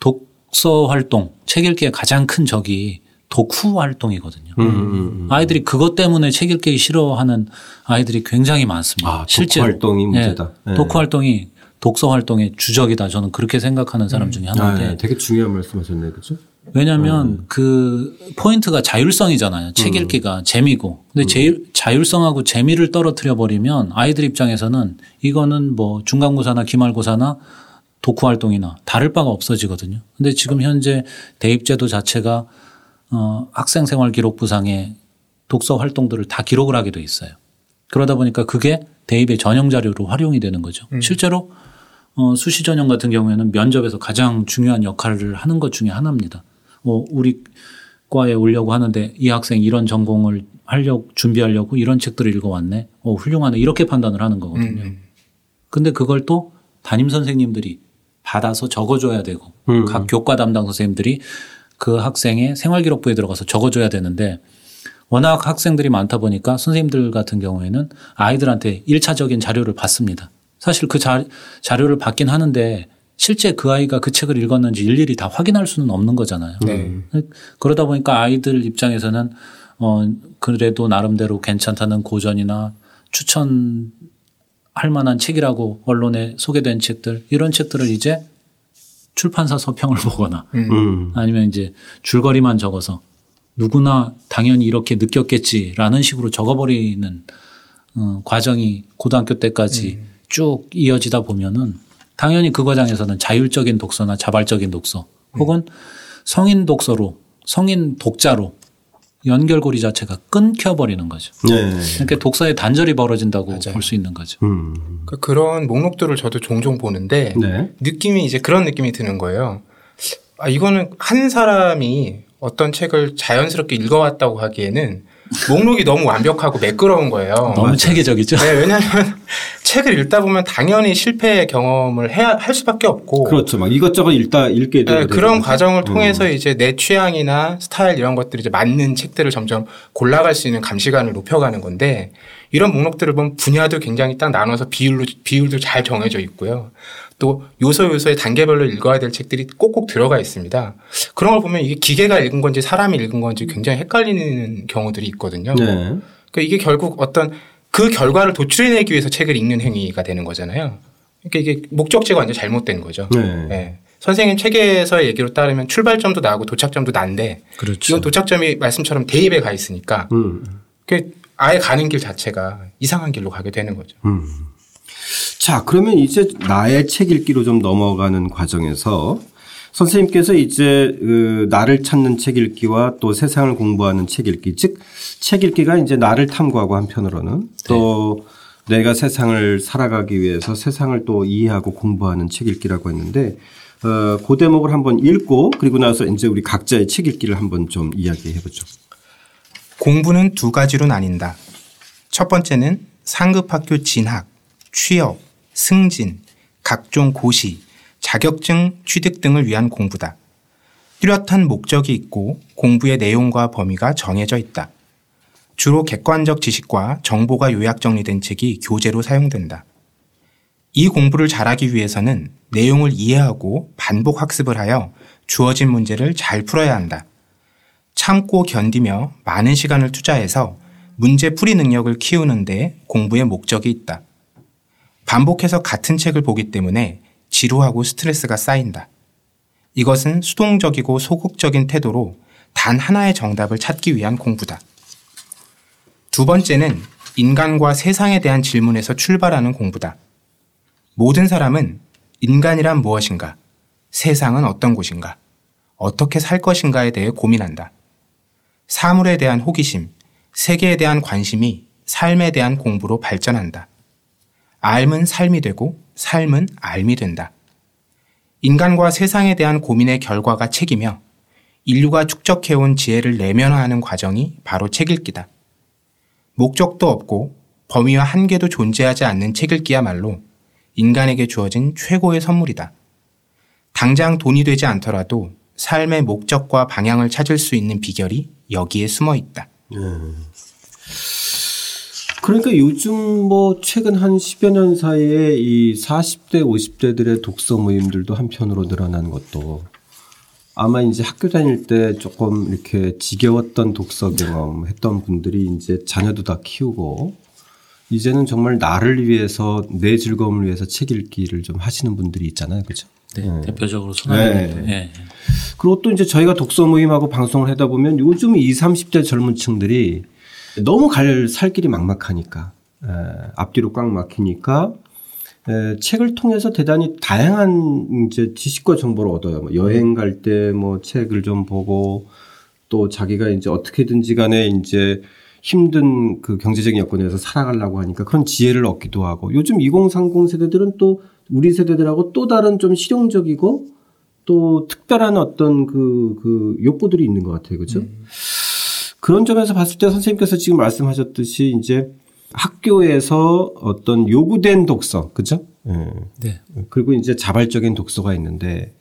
독 독서 활동, 책 읽기의 가장 큰 적이 독후 활동이거든요. 음, 음, 음. 아이들이 그것 때문에 책 읽기 싫어하는 아이들이 굉장히 많습니다. 아, 실제 활동이 문제다. 네, 독후 활동이 독서 활동의 주적이다. 저는 그렇게 생각하는 사람 중에 하나인데. 아, 네. 되게 중요한 말씀하셨네, 그렇죠? 왜냐하면 음. 그 포인트가 자율성이잖아요. 책 읽기가 음. 재미고. 근데 제, 자율성하고 재미를 떨어뜨려 버리면 아이들 입장에서는 이거는 뭐 중간고사나 기말고사나 독후 활동이나 다를 바가 없어지거든요. 근데 지금 현재 대입제도 자체가 어, 학생 생활 기록부상에 독서 활동들을 다 기록을 하게 돼 있어요. 그러다 보니까 그게 대입의 전형 자료로 활용이 되는 거죠. 음. 실제로 어, 수시 전형 같은 경우에는 면접에서 가장 중요한 역할을 하는 것 중에 하나입니다. 어, 우리 과에 오려고 하는데 이 학생 이런 전공을 하려고 준비하려고 이런 책들을 읽어왔네. 어, 훌륭하네. 이렇게 판단을 하는 거거든요. 음. 근데 그걸 또 담임 선생님들이 받아서 적어줘야 되고 음. 각 교과 담당 선생님들이 그 학생의 생활기록부에 들어가서 적어줘야 되는데 워낙 학생들이 많다 보니까 선생님들 같은 경우에는 아이들한테 1차적인 자료를 받습니다. 사실 그 자, 자료를 받긴 하는데 실제 그 아이가 그 책을 읽었는지 일일이 다 확인할 수는 없는 거잖아요. 네. 그러다 보니까 아이들 입장에서는 어 그래도 나름대로 괜찮다는 고전이나 추천 할 만한 책이라고 언론에 소개된 책들 이런 책들을 이제 출판사 서평을 보거나 음. 아니면 이제 줄거리만 적어서 누구나 당연히 이렇게 느꼈겠지라는 식으로 적어버리는 어, 과정이 고등학교 때까지 음. 쭉 이어지다 보면은 당연히 그 과정에서는 자율적인 독서나 자발적인 독서 혹은 음. 성인 독서로 성인 독자로 연결고리 자체가 끊겨버리는 거죠. 네. 그러니까 독서의 단절이 벌어진다고 볼 수 있는 거죠. 음. 그 그런 목록들을 저도 종종 보는데 네. 느낌이 이제 그런 느낌이 드는 거예요. 아, 이거는 한 사람이 어떤 책을 자연스럽게 읽어왔다고 하기에는 목록이 너무 완벽하고 매끄러운 거예요. 너무 맞아요. 체계적이죠. 네, 왜냐하면 책을 읽다 보면 당연히 실패 경험을 해야 할 수밖에 없고. 그렇죠. 막 이것저것 읽다 읽게 되고. 네, 그런 과정을 통해서 음. 이제 내 취향이나 스타일 이런 것들이 이제 맞는 책들을 점점 골라갈 수 있는 감시관을 높여가는 건데 이런 목록들을 보면 분야도 굉장히 딱 나눠서 비율로 비율도 잘 정해져 있고요. 또 요소 요소의 단계별로 읽어야 될 책들이 꼭꼭 들어가 있습니다. 그런 걸 보면 이게 기계가 읽은 건지 사람이 읽은 건지 굉장히 헷갈리는 경우들이 있거든요. 네. 그러니까 이게 결국 어떤 그 결과를 도출해내기 위해서 책을 읽는 행위가 되는 거잖아요. 그러니까 이게 목적지가 완전 잘못된 거죠. 네. 네. 선생님 책에서의 얘기로 따르면 출발점도 나고 도착점도 난데 그렇죠. 이건 도착점이 말씀처럼 대입에 가 있으니까 음. 그 아예 가는 길 자체가 이상한 길로 가게 되는 거죠. 음. 자, 그러면 이제 나의 책 읽기로 좀 넘어가는 과정에서 선생님께서 이제 그 나를 찾는 책 읽기와 또 세상을 공부하는 책 읽기, 즉 책 읽기가 이제 나를 탐구하고 한편으로는 또 네. 내가 세상을 살아가기 위해서 세상을 또 이해하고 공부하는 책 읽기라고 했는데 어, 그 대목을 한번 읽고 그리고 나서 이제 우리 각자의 책 읽기를 한번 좀 이야기해 보죠. 공부는 두 가지로 나뉜다. 첫 번째는 상급학교 진학, 취업, 승진, 각종 고시, 자격증 취득 등을 위한 공부다. 뚜렷한 목적이 있고 공부의 내용과 범위가 정해져 있다. 주로 객관적 지식과 정보가 요약 정리된 책이 교재로 사용된다. 이 공부를 잘하기 위해서는 내용을 이해하고 반복 학습을 하여 주어진 문제를 잘 풀어야 한다. 참고 견디며 많은 시간을 투자해서 문제 풀이 능력을 키우는데 공부의 목적이 있다. 반복해서 같은 책을 보기 때문에 지루하고 스트레스가 쌓인다. 이것은 수동적이고 소극적인 태도로 단 하나의 정답을 찾기 위한 공부다. 두 번째는 인간과 세상에 대한 질문에서 출발하는 공부다. 모든 사람은 인간이란 무엇인가? 세상은 어떤 곳인가? 어떻게 살 것인가에 대해 고민한다. 사물에 대한 호기심, 세계에 대한 관심이 삶에 대한 공부로 발전한다. 알은 삶이 되고 삶은 알미 된다. 인간과 세상에 대한 고민의 결과가 책이며 인류가 축적해온 지혜를 내면화하는 과정이 바로 책 읽기다. 목적도 없고 범위와 한계도 존재하지 않는 책 읽기야말로 인간에게 주어진 최고의 선물이다. 당장 돈이 되지 않더라도 삶의 목적과 방향을 찾을 수 있는 비결이 여기에 숨어 있다. 음. 그러니까 요즘 뭐 최근 한 10여 년 사이에 이 40대, 50대들의 독서 모임들도 한편으로 늘어난 것도 아마 이제 학교 다닐 때 조금 이렇게 지겨웠던 독서 경험 했던 분들이 이제 자녀도 다 키우고 이제는 정말 나를 위해서 내 즐거움을 위해서 책 읽기를 좀 하시는 분들이 있잖아요. 그죠? 네, 네. 대표적으로 손아섭 네. 네. 그리고 또 이제 저희가 독서 모임하고 방송을 하다 보면 요즘 20, 30대 젊은 층들이 너무 갈 살 길이 막막하니까 에, 앞뒤로 꽉 막히니까 에, 책을 통해서 대단히 다양한 이제 지식과 정보를 얻어요. 뭐 여행 갈 때 뭐 책을 좀 보고 또 자기가 이제 어떻게든지 간에 이제 힘든 그 경제적인 여건에서 살아가려고 하니까 그런 지혜를 얻기도 하고 요즘 2030 세대들은 또 우리 세대들하고 또 다른 좀 실용적이고 또 특별한 어떤 그, 그 욕구들이 있는 것 같아요. 그죠? 음. 그런 점에서 봤을 때 선생님께서 지금 말씀하셨듯이 이제 학교에서 어떤 요구된 독서, 그죠? 예. 네. 그리고 이제 자발적인 독서가 있는데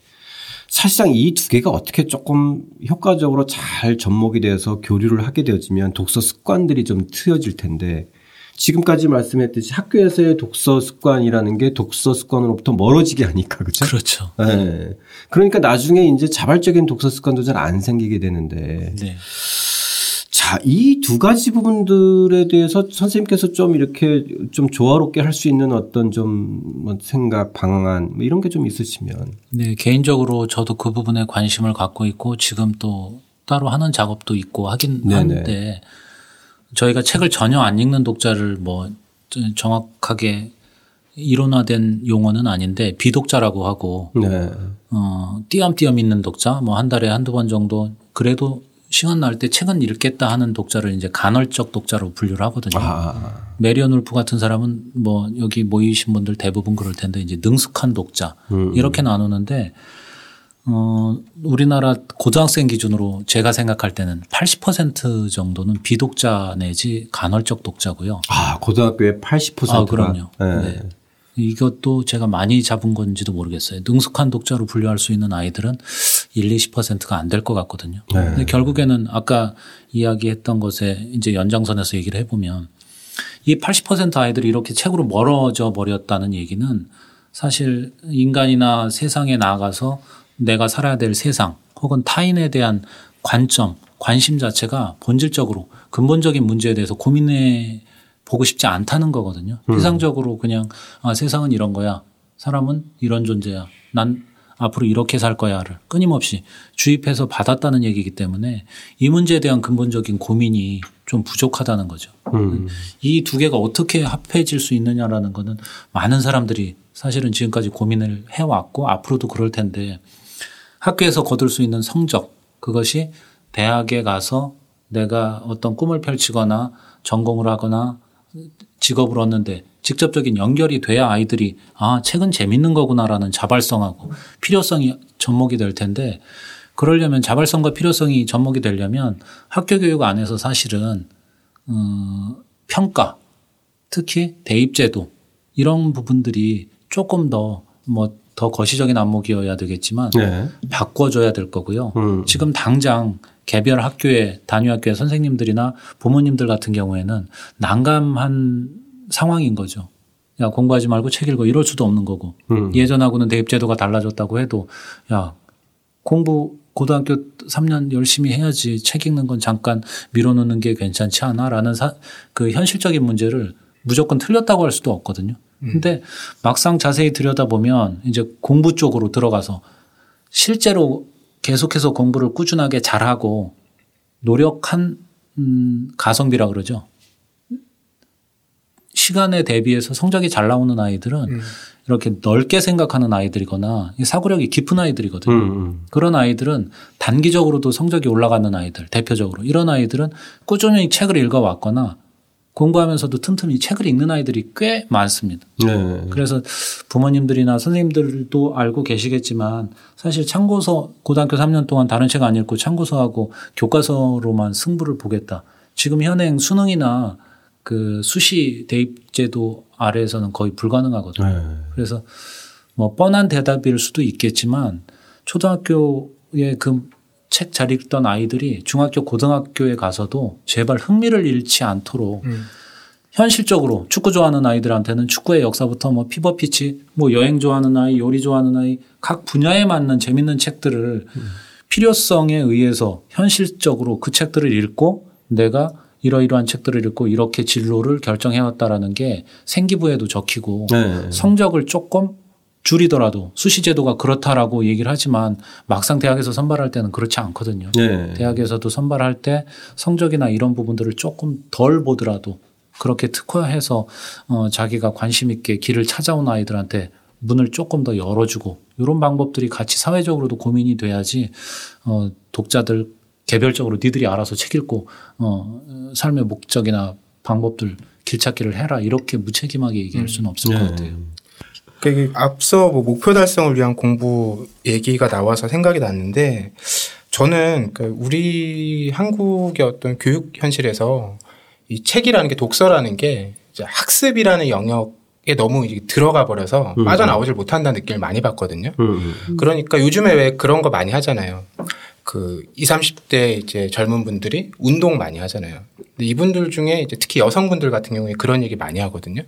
사실상 이 두 개가 어떻게 조금 효과적으로 잘 접목이 돼서 교류를 하게 되어지면 독서 습관들이 좀 트여질 텐데 지금까지 말씀했듯이 학교에서의 독서 습관이라는 게 독서 습관으로부터 멀어지게 하니까 그렇죠. 그렇죠. 네. 그러니까 나중에 이제 자발적인 독서 습관도 잘 안 생기게 되는데. 네. 자, 이 두 가지 부분들에 대해서 선생님께서 좀 이렇게 좀 조화롭게 할 수 있는 어떤 좀뭐 생각, 방안 뭐 이런 게 좀 있으시면. 네, 개인적으로 저도 그 부분에 관심을 갖고 있고 지금 또 따로 하는 작업도 있고 하긴 네네. 하는데 저희가 책을 전혀 안 읽는 독자를 뭐 정확하게 이론화된 용어는 아닌데 비독자라고 하고 네. 어 띄엄띄엄 있는 독자 뭐 한 달에 한두 번 정도 그래도 시간 날 때 책은 읽겠다 하는 독자를 이제 간헐적 독자로 분류를 하거든요. 아. 메리언 울프 같은 사람은 뭐 여기 모이신 분들 대부분 그럴 텐데 이제 능숙한 독자 음. 이렇게 나누는데 어, 우리나라 고등학생 기준으로 제가 생각할 때는 80% 정도는 비독자 내지 간헐적 독자고요. 아, 고등학교에 80%가? 아, 그럼요. 네. 네. 이것도 제가 많이 잡은 건지도 모르겠어요. 능숙한 독자로 분류할 수 있는 아이들은 1, 20%가 안 될 것 같거든요. 네. 근데 결국에는 아까 이야기했던 것에 이제 연장선에서 얘기를 해보면 이 80% 아이들이 이렇게 책으로 멀어져 버렸다는 얘기는 사실 인간이나 세상에 나아가서 내가 살아야 될 세상 혹은 타인에 대한 관점, 관심 자체가 본질적으로 근본적인 문제에 대해서 고민해 보고 싶지 않다는 거거든요. 음. 세상적으로 그냥 아, 세상은 이런 거야. 사람은 이런 존재야. 난 앞으로 이렇게 살 거야를 끊임없이 주입해서 받았다는 얘기이기 때문에 이 문제에 대한 근본적인 고민이 좀 부족하다는 거죠. 음. 이두 개가 어떻게 합해질 수 있느냐라는 거는 많은 사람들이 사실은 지금까지 고민을 해왔고 앞으로도 그럴 텐데 학교에서 거둘 수 있는 성적 그것이 대학에 가서 내가 어떤 꿈을 펼치거나 전공을 하거나 직업을 얻는데 직접적인 연결이 돼야 아이들이 아 책은 재밌는 거구나라는 자발성하고 필요성이 접목이 될 텐데 그러려면 자발성과 필요성이 접목이 되려면 학교 교육 안에서 사실은 어, 평가 특히 대입제도 이런 부분들이 조금 더 뭐 더 거시적인 안목이어야 되겠지만 네. 바꿔줘야 될 거고요. 음. 지금 당장 개별 학교에 단위 학교의 선생님들이나 부모님들 같은 경우에는 난감한 상황인 거죠. 야 공부하지 말고 책 읽어 이럴 수도 없는 거고 음. 예전하고는 대입제도가 달라졌다고 해도 야 공부 고등학교 3년 열심히 해야지 책 읽는 건 잠깐 밀어놓는 게 괜찮지 않아라는 사, 그 현실적인 문제를 무조건 틀렸다고 할 수도 없거든요. 근데 막상 자세히 들여다보면 이제 공부 쪽으로 들어가서 실제로 계속해서 공부를 꾸준하게 잘하고 노력한 음, 가성비라 그러죠. 시간에 대비해서 성적이 잘 나오는 아이들은 음. 이렇게 넓게 생각하는 아이들이거나 사고력이 깊은 아이들이거든요. 음, 음. 그런 아이들은 단기적으로도 성적이 올라가는 아이들 대표적으로 이런 아이들은 꾸준히 책을 읽어왔거나 공부하면서도 틈틈이 책을 읽는 아이들이 꽤 많습니다. 네. 그래서 부모님들이나 선생님들도 알고 계시겠지만 사실 참고서 고등학교 3년 동안 다른 책 안 읽고 참고서하고 교과서로만 승부를 보겠다. 지금 현행 수능이나 그 수시 대입 제도 아래에서는 거의 불가능하거든요. 네. 그래서 뭐 뻔한 대답일 수도 있겠지만 초등학교의 그 책 잘 읽던 아이들이 중학교, 고등학교에 가서도 제발 흥미를 잃지 않도록 음. 현실적으로 축구 좋아하는 아이들한테는 축구의 역사부터 뭐 Fever Pitch, 뭐 여행 좋아하는 아이, 요리 좋아하는 아이 각 분야에 맞는 재밌는 책들을 음. 필요성에 의해서 현실적으로 그 책들을 읽고 내가 이러이러한 책들을 읽고 이렇게 진로를 결정해왔다라는 게 생기부에도 적히고 네. 성적을 조금 줄이더라도 수시 제도가 그렇다라고 얘기를 하지만 막상 대학에서 선발할 때는 그렇지 않거든요. 네. 대학에서도 선발할 때 성적이나 이런 부분들을 조금 덜 보더라도 그렇게 특화해서 어 자기가 관심 있게 길을 찾아온 아이들한테 문을 조금 더 열어주고 이런 방법들이 같이 사회적으로도 고민이 돼야지 어 독자들 개별적으로 니들이 알아서 책 읽고 어 삶의 목적이나 방법들 길찾기를 해라 이렇게 무책임하게 얘기할 수는 없을 음. 것 같아요. 그 앞서 뭐 목표 달성을 위한 공부 얘기가 나와서 생각이 났는데 저는 그 우리 한국의 어떤 교육 현실에서 이 책이라는 게 독서라는 게 이제 학습이라는 영역에 너무 들어가 버려서 음. 빠져나오질 못한다는 느낌을 많이 받거든요. 음. 그러니까 요즘에 왜 그런 거 많이 하잖아요. 그 20, 30대 이제 젊은 분들이 운동 많이 하잖아요. 근데 이분들 중에 이제 특히 여성분들 같은 경우에 그런 얘기 많이 하거든요.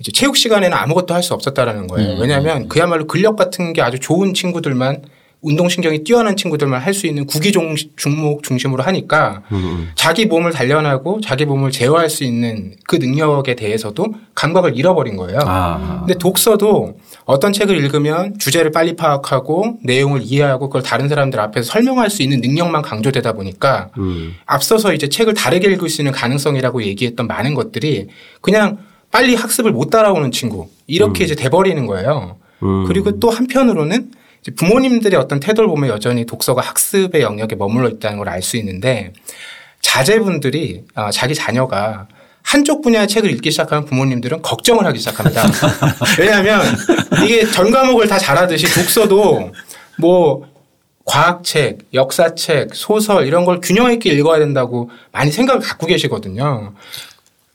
이제 체육 시간에는 아무것도 할 수 없었다라는 거예요. 음. 왜냐하면 그야말로 근력 같은 게 아주 좋은 친구들만 운동신경이 뛰어난 친구들만 할 수 있는 구기 종목 중심으로 하니까 음. 자기 몸을 단련하고 자기 몸을 제어할 수 있는 그 능력에 대해서도 감각을 잃어버린 거예요. 아. 근데 독서도 어떤 책을 읽으면 주제를 빨리 파악하고 내용을 이해하고 그걸 다른 사람들 앞에서 설명할 수 있는 능력만 강조되다 보니까 음. 앞서서 이제 책을 다르게 읽을 수 있는 가능성이라고 얘기했던 많은 것들이 그냥 빨리 학습을 못 따라오는 친구 이렇게 음. 이제 돼버리는 거예요. 음. 그리고 또 한편으로는 부모님들의 어떤 태도를 보면 여전히 독서가 학습의 영역에 머물러 있다는 걸 알 수 있는데 자제분들이 아, 자기 자녀가 한쪽 분야의 책을 읽기 시작하면 부모님들은 걱정을 하기 시작합니다. 왜냐하면 이게 전 과목을 다 잘하듯이 독서도 뭐 과학책, 역사책, 소설 이런 걸 균형 있게 읽어야 된다고 많이 생각을 갖고 계시거든요.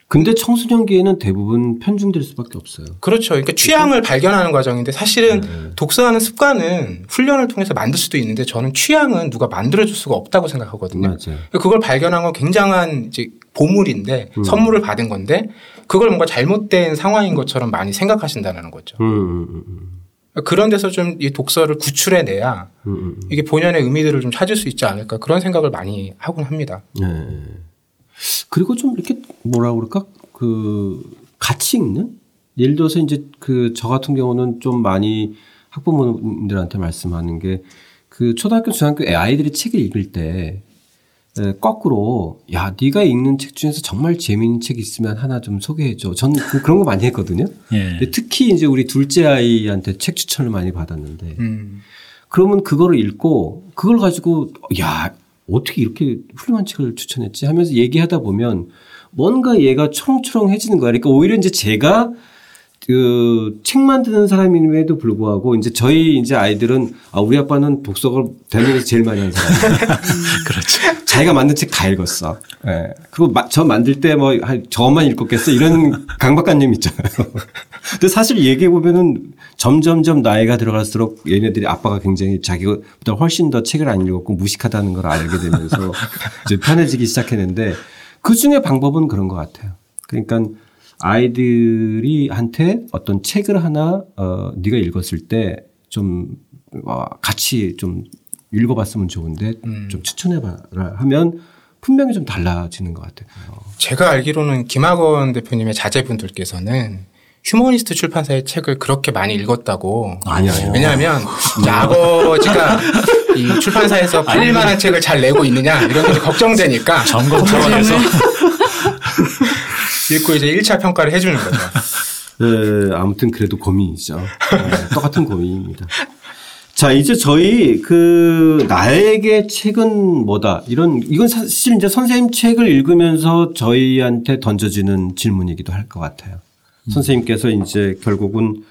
근데 청소년기에는 대부분 편중될 수밖에 없어요. 그렇죠. 그러니까 취향을 발견하는 과정인데 사실은 네. 독서하는 습관은 훈련을 통해서 만들 수도 있는데 저는 취향은 누가 만들어줄 수가 없다고 생각하거든요. 맞아요. 그러니까 그걸 발견한 건 굉장한 이제 보물인데 음. 선물을 받은 건데 그걸 뭔가 잘못된 상황인 것처럼 많이 생각하신다는 거죠. 음, 음, 음, 음. 그런 데서 좀 이 독서를 구출해내야 음, 이게 본연의 의미들을 좀 찾을 수 있지 않을까 그런 생각을 많이 하곤 합니다. 네. 그리고 좀 이렇게 뭐라 그럴까 그 같이 읽는 예를 들어서 이제 그 저 같은 경우는 좀 많이 학부모님들한테 말씀하는 게 그 초등학교 중학교 아이들이 책을 읽을 때 거꾸로 야 네가 읽는 책 중에서 정말 재미있는 책 있으면 하나 좀 소개해줘. 저는 그, 그런 거 많이 했거든요. 예. 특히 이제 우리 둘째 아이한테 책 추천을 많이 받았는데 음. 그러면 그거를 읽고 그걸 가지고 야 어떻게 이렇게 훌륭한 책을 추천했지 하면서 얘기하다 보면 뭔가 얘가 초롱초롱해지는 거야. 그러니까 오히려 이제 제가 그 책 만드는 사람임에도 불구하고 이제 저희 이제 아이들은 아 우리 아빠는 독서를 대한민국에서 제일 많이 하는 사람. 그렇죠. 자기가 만든 책 다 읽었어. 예. 네. 그리고 저 만들 때 뭐 저만 읽었겠어 이런 강박관념 있잖아요. 근데 사실 얘기해 보면은 점점점 나이가 들어갈수록 얘네들이 아빠가 굉장히 자기보다 훨씬 더 책을 안 읽었고 무식하다는 걸 알게 되면서 이제 편해지기 시작했는데 그 중에 방법은 그런 것 같아요. 그러니까 아이들이 한테 어떤 책을 하나 어 네가 읽었을 때좀 어, 같이 좀 읽어봤으면 좋은데 음. 좀 추천해봐라 하면 분명히 좀 달라지는 것 같아요. 제가 알기로는 김학원 대표님의 자제분들께서는 휴머니스트 출판사의 책을 그렇게 많이 읽었다고. 아니요. 왜냐하면 아버지가 이 출판사에서 팔릴 만한 책을 잘 내고 있느냐 이런 게 걱정되니까 점검 차원에서 읽고 이제 1차 평가를 해주는 거죠. 네, 아무튼 그래도 고민이죠. 네, 똑같은 고민입니다. 자, 이제 저희 그 나에게 책은 뭐다 이런 이건 사실 이제 선생님 책을 읽으면서 저희한테 던져지는 질문이기도 할 것 같아요. 선생님께서 이제 결국은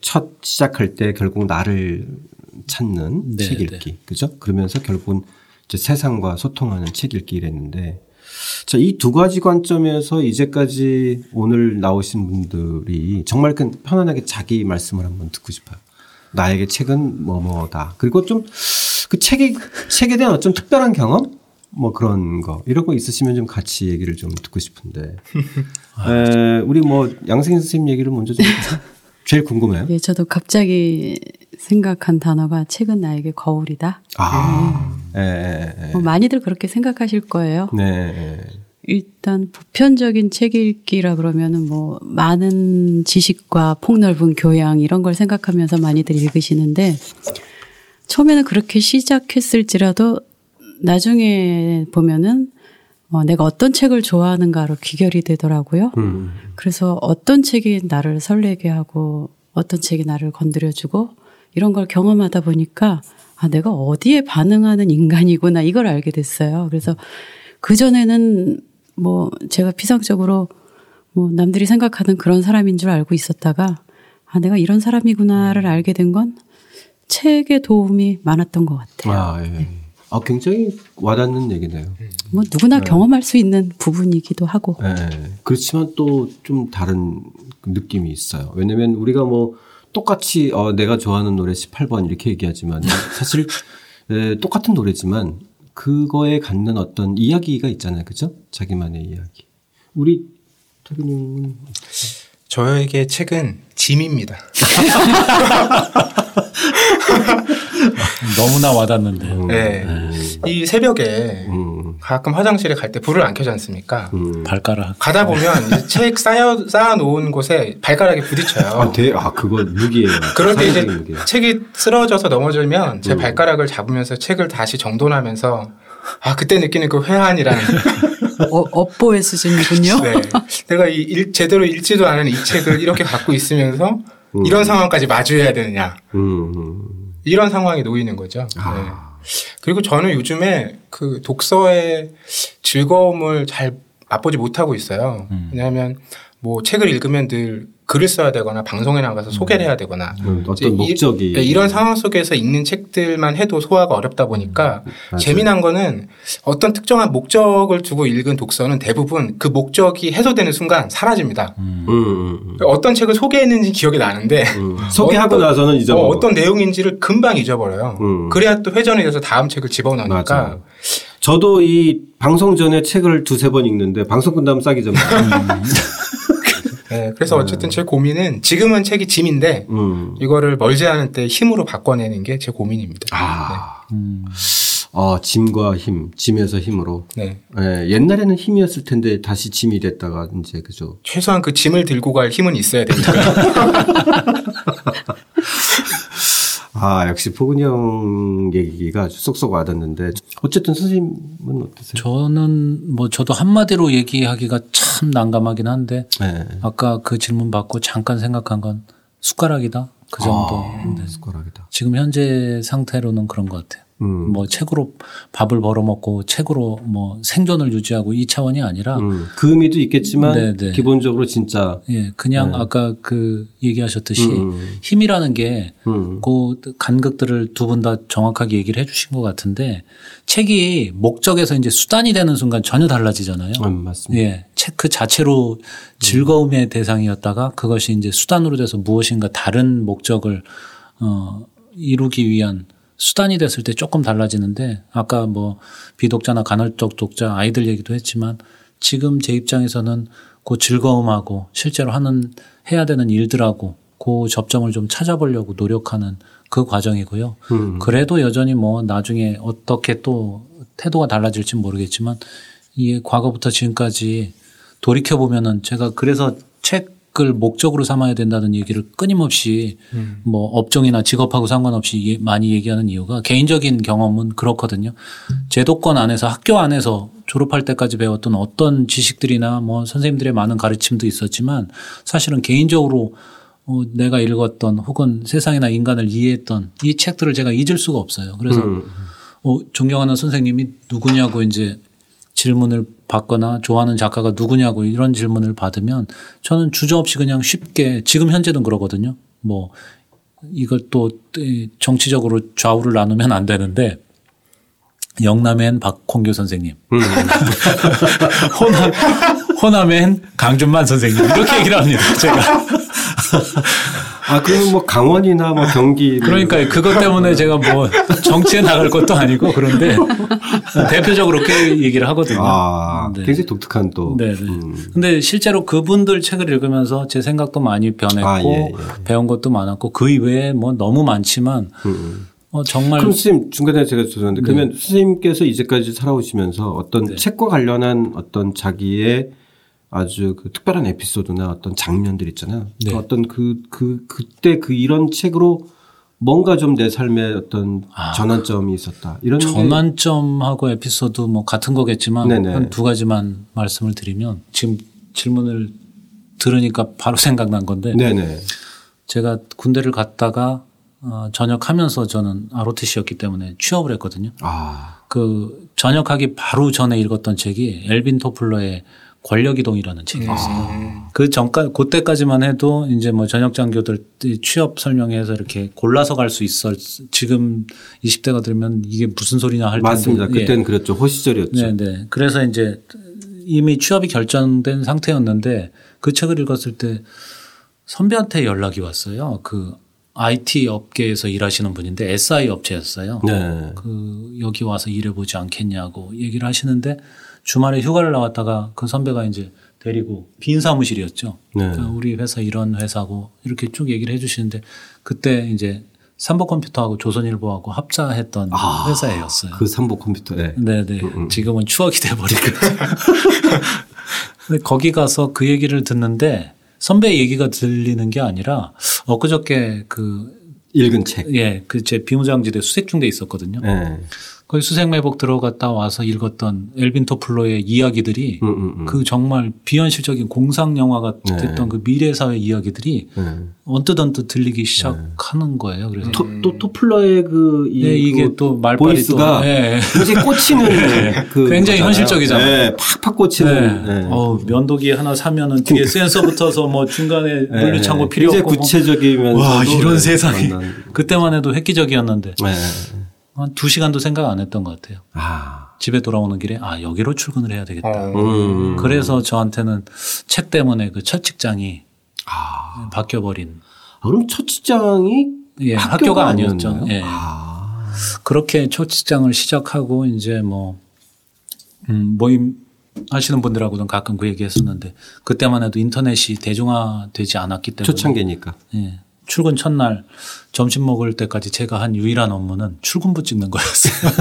첫 시작할 때 결국 나를 찾는 네, 책 읽기. 네. 그죠? 그러면서 결국은 이제 세상과 소통하는 책 읽기 이랬는데 자, 이 두 가지 관점에서 이제까지 오늘 나오신 분들이 정말 그 편안하게 자기 말씀을 한번 듣고 싶어요. 나에게 책은 뭐뭐다. 그리고 좀 그 책에, 책에 대한 어떤 특별한 경험? 뭐 그런 거 이런 거 있으시면 좀 같이 얘기를 좀 듣고 싶은데 아, 에, 우리 뭐 양승인 선생님 얘기를 먼저 좀 제일 궁금해요. 예, 저도 갑자기 생각한 단어가 책은 나에게 거울이다. 아, 네. 네. 네. 뭐 많이들 그렇게 생각하실 거예요. 네. 일단 보편적인 책 읽기라 그러면은 뭐 많은 지식과 폭넓은 교양 이런 걸 생각하면서 많이들 읽으시는데 처음에는 그렇게 시작했을지라도 나중에 보면은 어, 내가 어떤 책을 좋아하는가로 귀결이 되더라고요. 음. 그래서 어떤 책이 나를 설레게 하고 어떤 책이 나를 건드려주고 이런 걸 경험하다 보니까 아, 내가 어디에 반응하는 인간이구나 이걸 알게 됐어요. 그래서 그전에는 뭐 제가 피상적으로 뭐 남들이 생각하는 그런 사람인 줄 알고 있었다가 아, 내가 이런 사람이구나를 알게 된 건 책의 도움이 많았던 것 같아요. 아, 예. 네. 아, 굉장히 와닿는 얘기네요. 뭐 누구나 네. 경험할 수 있는 부분이기도 하고. 네. 그렇지만 또 좀 다른 느낌이 있어요. 왜냐면 우리가 뭐 똑같이 어, 내가 좋아하는 노래 18번 이렇게 얘기하지만 사실 에, 똑같은 노래지만 그거에 갖는 어떤 이야기가 있잖아요. 그죠? 자기만의 이야기. 우리 태근님은 저에게 책은 짐입니다. 너무나 와닿는데. 음. 네. 음. 이 새벽에 음. 가끔 화장실에 갈 때 불을 안 켜지 않습니까? 음. 발가락. 가다 보면 책 쌓여 쌓아 놓은 곳에 발가락이 부딪혀요. 아, 대, 아 그거 무기예요. 그럴 때 이제 무기예요. 책이 쓰러져서 넘어지면 제 음. 발가락을 잡으면서 책을 다시 정돈하면서 아 그때 느끼는 그 회한이라는 어, 업보의 수준이군요. 네. 내가 이 일, 제대로 읽지도 않은 이 책을 이렇게 갖고 있으면서 음. 이런 상황까지 마주해야 되느냐. 음. 이런 상황에 놓이는 거죠. 아. 네. 그리고 저는 요즘에 그 독서의 즐거움을 잘 맛보지 못하고 있어요. 음. 왜냐하면 뭐 책을 읽으면 늘 글을 써야 되거나 방송에 나가서 소개를 해야 되거나 음, 어떤 목적이 이, 네, 이런 상황 속에서 읽는 책들만 해도 소화가 어렵다 보니까 음, 재미난 거는 어떤 특정한 목적을 두고 읽은 독서는 대부분 그 목적이 해소되는 순간 사라집니다. 음. 음, 음 어떤 책을 소개했는지 기억이 나는데 소개하고 어떤, 나서는 잊어버려. 어, 떤 내용인지를 금방 잊어버려요. 그래야 또 회전이 돼서 다음 책을 집어넣으니까. 맞아. 저도 이 방송 전에 책을 두세 번 읽는데 방송 끝나면 싹 잊어버려요. 네, 그래서 네. 어쨌든 제 고민은 지금은 책이 짐인데 음. 이거를 멀지 않은 때 힘으로 바꿔내는 게 제 고민입니다. 아. 네. 음. 어, 짐과 힘, 짐에서 힘으로. 네. 네. 옛날에는 힘이었을 텐데 다시 짐이 됐다가 이제 그죠. 최소한 그 짐을 들고 갈 힘은 있어야 되니까. 아, 역시 포근이 형 얘기가 쏙쏙 와닿는데 어쨌든 선생님은 어떠세요? 저는 뭐 저도 한마디로 얘기하기가 참 난감하긴 한데 네. 아까 그 질문 받고 잠깐 생각한 건 숟가락이다. 그 정도. 아, 네. 숟가락이다. 지금 현재 상태로는 그런 것 같아요. 음. 뭐 책으로 밥을 벌어먹고 책으로 뭐 생존을 유지하고 이 차원이 아니라 음. 그 의미도 있겠지만 네네. 네. 기본적으로 진짜 예 그냥 네. 아까 그 얘기하셨듯이 음. 힘이라는 게그 음. 간극들을 두 분 다 정확하게 얘기를 해주신 것 같은데 책이 목적에서 이제 수단이 되는 순간 전혀 달라지잖아요. 음, 맞습니다. 예, 책 그 자체로 즐거움의 대상이었다가 그것이 이제 수단으로 돼서 무엇인가 다른 목적을 어 이루기 위한 수단이 됐을 때 조금 달라지는데 아까 뭐 비독자나 간헐적 독자 아이들 얘기도 했지만 지금 제 입장에서는 그 즐거움하고 실제로 하는 해야 되는 일들하고 그 접점을 좀 찾아보려고 노력하는 그 과정이고요. 음. 그래도 여전히 뭐 나중에 어떻게 또 태도가 달라질지 모르겠지만 이게 과거부터 지금까지 돌이켜 보면은 제가 그래서 책 을 목적으로 삼아야 된다는 얘기를 끊임없이 음. 뭐 업종이나 직업하고 상관없이 많이 얘기하는 이유가 개인적인 경험은 그렇거든요. 제도권 안에서 학교 안에서 졸업할 때까지 배웠던 어떤 지식들이나 뭐 선생님들의 많은 가르침도 있었지만 사실은 개인적으로 어 내가 읽었던 혹은 세상이나 인간을 이해했던 이 책들을 제가 잊을 수가 없어요. 그래서 음. 어 존경하는 선생님이 누구냐고 이제 질문을 받거나 좋아하는 작가가 누구냐고 이런 질문을 받으면 저는 주저없이 그냥 쉽게 지금 현재는 그러거든요. 뭐 이걸 또 정치적으로 좌우를 나누면 안 되는데 영남엔 박홍규 선생님. 음. 호남, 호남엔 강준만 선생님. 이렇게 얘기를 합니다. 제가. 아, 그러면 뭐 강원이나 뭐 경기. 그러니까 그것 때문에 제가 뭐 정치에 나갈 것도 아니고 그런데 대표적으로 그렇게 얘기를 하거든요. 아, 네. 굉장히 독특한 또. 네. 네. 음. 근데 실제로 그분들 책을 읽으면서 제 생각도 많이 변했고 아, 예, 예. 배운 것도 많았고 그 이외에 뭐 너무 많지만 음. 음. 어, 정말. 그럼 선생님 중간에 제가 죄송한데 네. 그러면 선생님께서 이제까지 살아오시면서 어떤 네. 책과 관련한 어떤 자기의 아주 그 특별한 에피소드나 어떤 장면들 있잖아요. 네. 그 어떤 그, 그, 그때 그 이런 책으로 뭔가 좀 내 삶에 어떤 아, 전환점이 있었다. 이런 전환점하고 에피소드 뭐 같은 거겠지만 한 두 가지만 말씀을 드리면 지금 질문을 들으니까 바로 생각난 건데 네네. 제가 군대를 갔다가 어, 전역하면서 저는 ROTC였기 때문에 취업을 했거든요. 아. 그 전역하기 바로 전에 읽었던 책이 엘빈 토플러의 권력이동이라는 책이었어요. 아. 그 전까 그때까지만 해도 이제 뭐 전역 장교들 취업 설명회에서 이렇게 골라서 갈 수 있어. 지금 20대가 되면 이게 무슨 소리냐 할 텐데. 맞습니다. 그때는 예. 그랬죠. 호시절이었죠. 네, 네. 그래서 이제 이미 취업이 결정된 상태였는데 그 책을 읽었을 때 선배한테 연락이 왔어요. 그 IT 업계에서 일하시는 분인데 SI 업체였어요. 네. 그 여기 와서 일해보지 않겠냐고 얘기를 하시는데 주말에 휴가를 나왔다가 그 선배가 이제 데리고 빈 사무실이었죠. 네. 그러니까 우리 회사 이런 회사고 이렇게 쭉 얘기를 해 주시는데 그때 이제 삼보 컴퓨터하고 조선일보하고 합자했던 아, 회사였어요. 그 삼보 컴퓨터. 네. 네 네. 음, 음. 지금은 추억이 돼버리고. 근데 거기 가서 그 얘기를 듣는데 선배 얘기가 들리는 게 아니라 엊그저께 그 읽은 책. 예. 그 제 비무장지대 수색 중대 있었거든요. 네. 거기 수색매복 들어갔다 와서 읽었던 엘빈 토플러의 이야기들이 음, 음, 음. 그 정말 비현실적인 공상 영화가 네. 됐던 그 미래 사회 이야기들이 네. 언뜻 언뜻 들리기 시작하는 네. 거예요. 그래서 토, 또 토플러의 그 이, 네, 이게 그또 말빨이 또 네. 굉장히 꽂히는 네. 그 굉장히 현실적이잖아요. 네, 팍팍 꽂히는. 네. 어, 면도기 하나 사면은 뒤에 그 센서 붙어서 뭐 중간에 물류창고 필요 없고 굉장히 구체적이면서 와 이런 세상이 그때만 해도 획기적이었는데. 한 두 시간도 생각 안 했던 것 같아요. 아. 집에 돌아오는 길에 아 여기로 출근을 해야 되겠다. 어. 음. 그래서 저한테는 책 때문에 그 첫 직장이 아. 바뀌어 버린. 아, 그럼 첫 직장이 예, 학교가, 아니었죠. 예. 아. 그렇게 첫 직장을 시작하고 이제 뭐 음, 모임 하시는 분들하고는 가끔 그 얘기 했었는데 그때만 해도 인터넷이 대중화되지 않았기 때문에 초창기니까. 예. 출근 첫날 점심 먹을 때까지 제가 한 유일한 업무는 출근부 찍는 거였어요.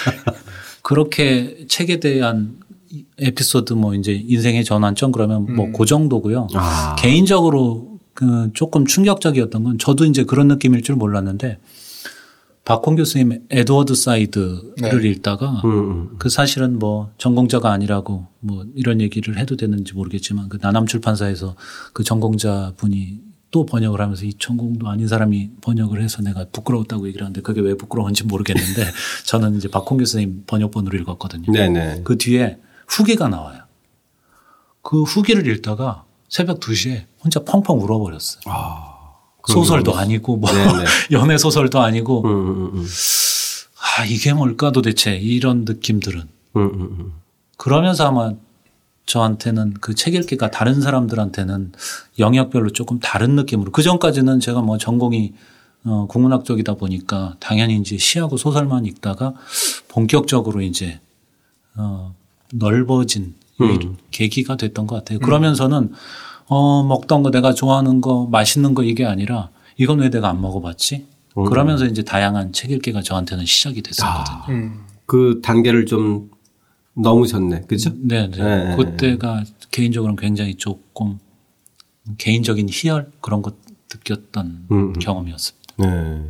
그렇게 책에 대한 에피소드 뭐 이제 인생의 전환점 그러면 뭐그 음. 정도고요. 아. 개인적으로 그 조금 충격적이었던 건 저도 이제 그런 느낌일 줄 몰랐는데 박홍규 교수님 에드워드 사이드를 네. 읽다가 음, 음, 음. 그 사실은 뭐 전공자가 아니라고 뭐 이런 얘기를 해도 되는지 모르겠지만 그 나남 출판사에서 그 전공자 분이 또 번역을 하면서 이 전공도 아닌 사람이 번역을 해서 내가 부끄러웠다고 얘기를 하는데 그게 왜 부끄러운지 모르겠는데 저는 이제 박홍규 선생님 번역본으로 읽었거든요. 네네. 그 뒤에 후기가 나와요. 그 후기를 읽다가 새벽 2시에 혼자 펑펑 울어버렸어요. 아, 소설도 아니고 뭐 연애 소설도 아니고 음, 음, 음. 아 이게 뭘까 도대체 이런 느낌들은 음, 음, 음. 그러면서 아마 저한테는 그 책 읽기가 다른 사람들한테는 영역별로 조금 다른 느낌으로 그 전까지는 제가 뭐 전공이 어, 국문학 쪽이다 보니까 당연히 이제 시하고 소설만 읽다가 본격적으로 이제 어, 넓어진 음. 계기가 됐던 것 같아요. 그러면서는 어, 먹던 거 내가 좋아하는 거 맛있는 거 이게 아니라 이건 왜 내가 안 먹어봤지? 음. 그러면서 이제 다양한 책 읽기가 저한테는 시작이 됐었거든요. 아, 음. 그 단계를 좀 넘으셨네. 그죠? 네, 네. 네. 그때가 개인적으로는 굉장히 조금 개인적인 희열 그런 것 느꼈던 음. 음. 경험이었습니다. 네.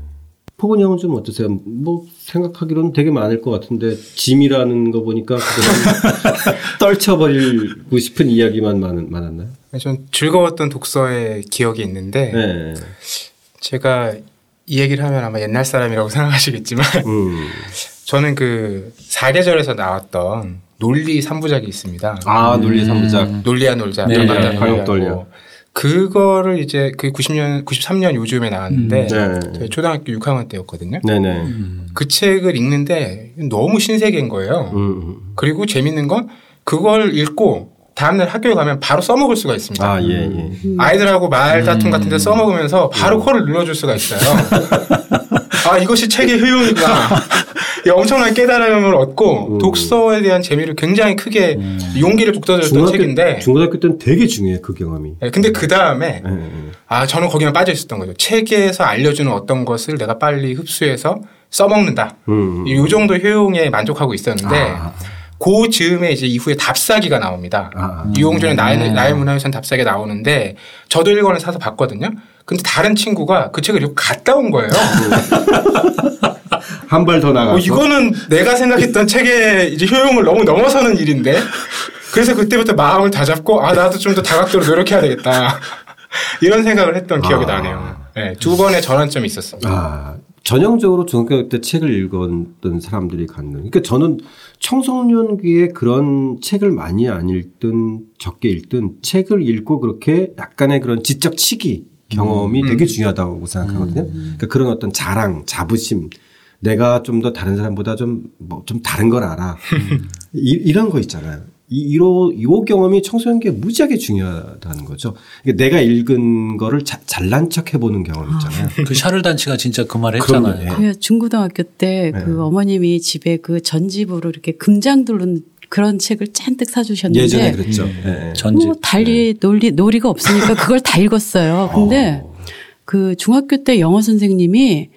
포근 형은 좀 어떠세요? 뭐 생각하기로는 되게 많을 것 같은데 짐이라는 거 보니까 떨쳐버리고 싶은 이야기만 많, 많았나요? 전 즐거웠던 독서의 기억이 있는데 네. 제가 이 얘기를 하면 아마 옛날 사람이라고 생각하시겠지만 음. 저는 그 사계절에서 나왔던 논리 3부작이 있습니다. 아, 논리 3부작. 음. 논리야 놀자. 네, 네. 광역 돌려. 그거를 이제 그 90년, 93년 요즘에 나왔는데 음. 네. 초등학교 6학년 때였거든요. 네네. 음. 그 책을 읽는데 너무 신세계인 거예요. 음. 그리고 재밌는 건 그걸 읽고 다음날 학교에 가면 바로 써먹을 수가 있습니다. 아, 예, 예. 음. 아이들하고 말다툼 같은 데 써먹으면서 바로 음. 코를 눌러줄 수가 있어요. 아, 이것이 책의 효용이구나. 엄청난 깨달음을 얻고 음. 독서에 대한 재미를 굉장히 크게 음. 용기를 북돋았던 책인데 중고등학교 때는 되게 중요해 그 경험이. 네, 근데 그 다음에 네, 네. 아 저는 거기만 빠져 있었던 거죠. 책에서 알려주는 어떤 것을 내가 빨리 흡수해서 써먹는다. 음. 이 정도 효용에 만족하고 있었는데. 아. 그 즈음에 이제 이후에 답사기가 나옵니다. 아, 이용준의 나의, 음. 나의 문화유산 답사기가 나오는데 저도 1권을 사서 봤거든요. 근데 다른 친구가 그 책을 이렇게 갔다 온 거예요. 한 발 더 나가. 어, 이거는 내가 생각했던 책의 이제 효용을 너무 넘어서는 일인데. 그래서 그때부터 마음을 다잡고 아 나도 좀 더 다각도로 노력해야 되겠다. 이런 생각을 했던 기억이 아. 나네요. 네, 두 번의 전환점이 있었습니다. 아, 전형적으로 중학교 때 책을 읽었던 사람들이 갖는. 그러니까 저는 청소년기에 그런 책을 많이 안 읽든 적게 읽든 책을 읽고 그렇게 약간의 그런 지적 치기 경험이 음. 되게 중요하다고 생각하거든요. 음. 그러니까 그런 어떤 자랑, 자부심, 내가 좀 더 다른 사람보다 좀, 뭐, 좀 다른 걸 알아. 이, 이런 거 있잖아요. 이, 이로, 이 경험이 청소년기에 무지하게 중요하다는 거죠. 그러니까 내가 읽은 거를 자, 잘난 척 해보는 경험 있잖아요. 아. 그 샤를단 씨가 진짜 그 말 했잖아요. 그 중고등학교 때그 네. 어머님이 집에 그 전집으로 이렇게 금장들로 그런 책을 잔뜩 사주셨는데 예전에 그랬죠. 음. 네. 전집. 뭐 달리 놀리 놀이가 없으니까 그걸 다 읽었어요. 근데 어. 그 중학교 때 영어 선생님이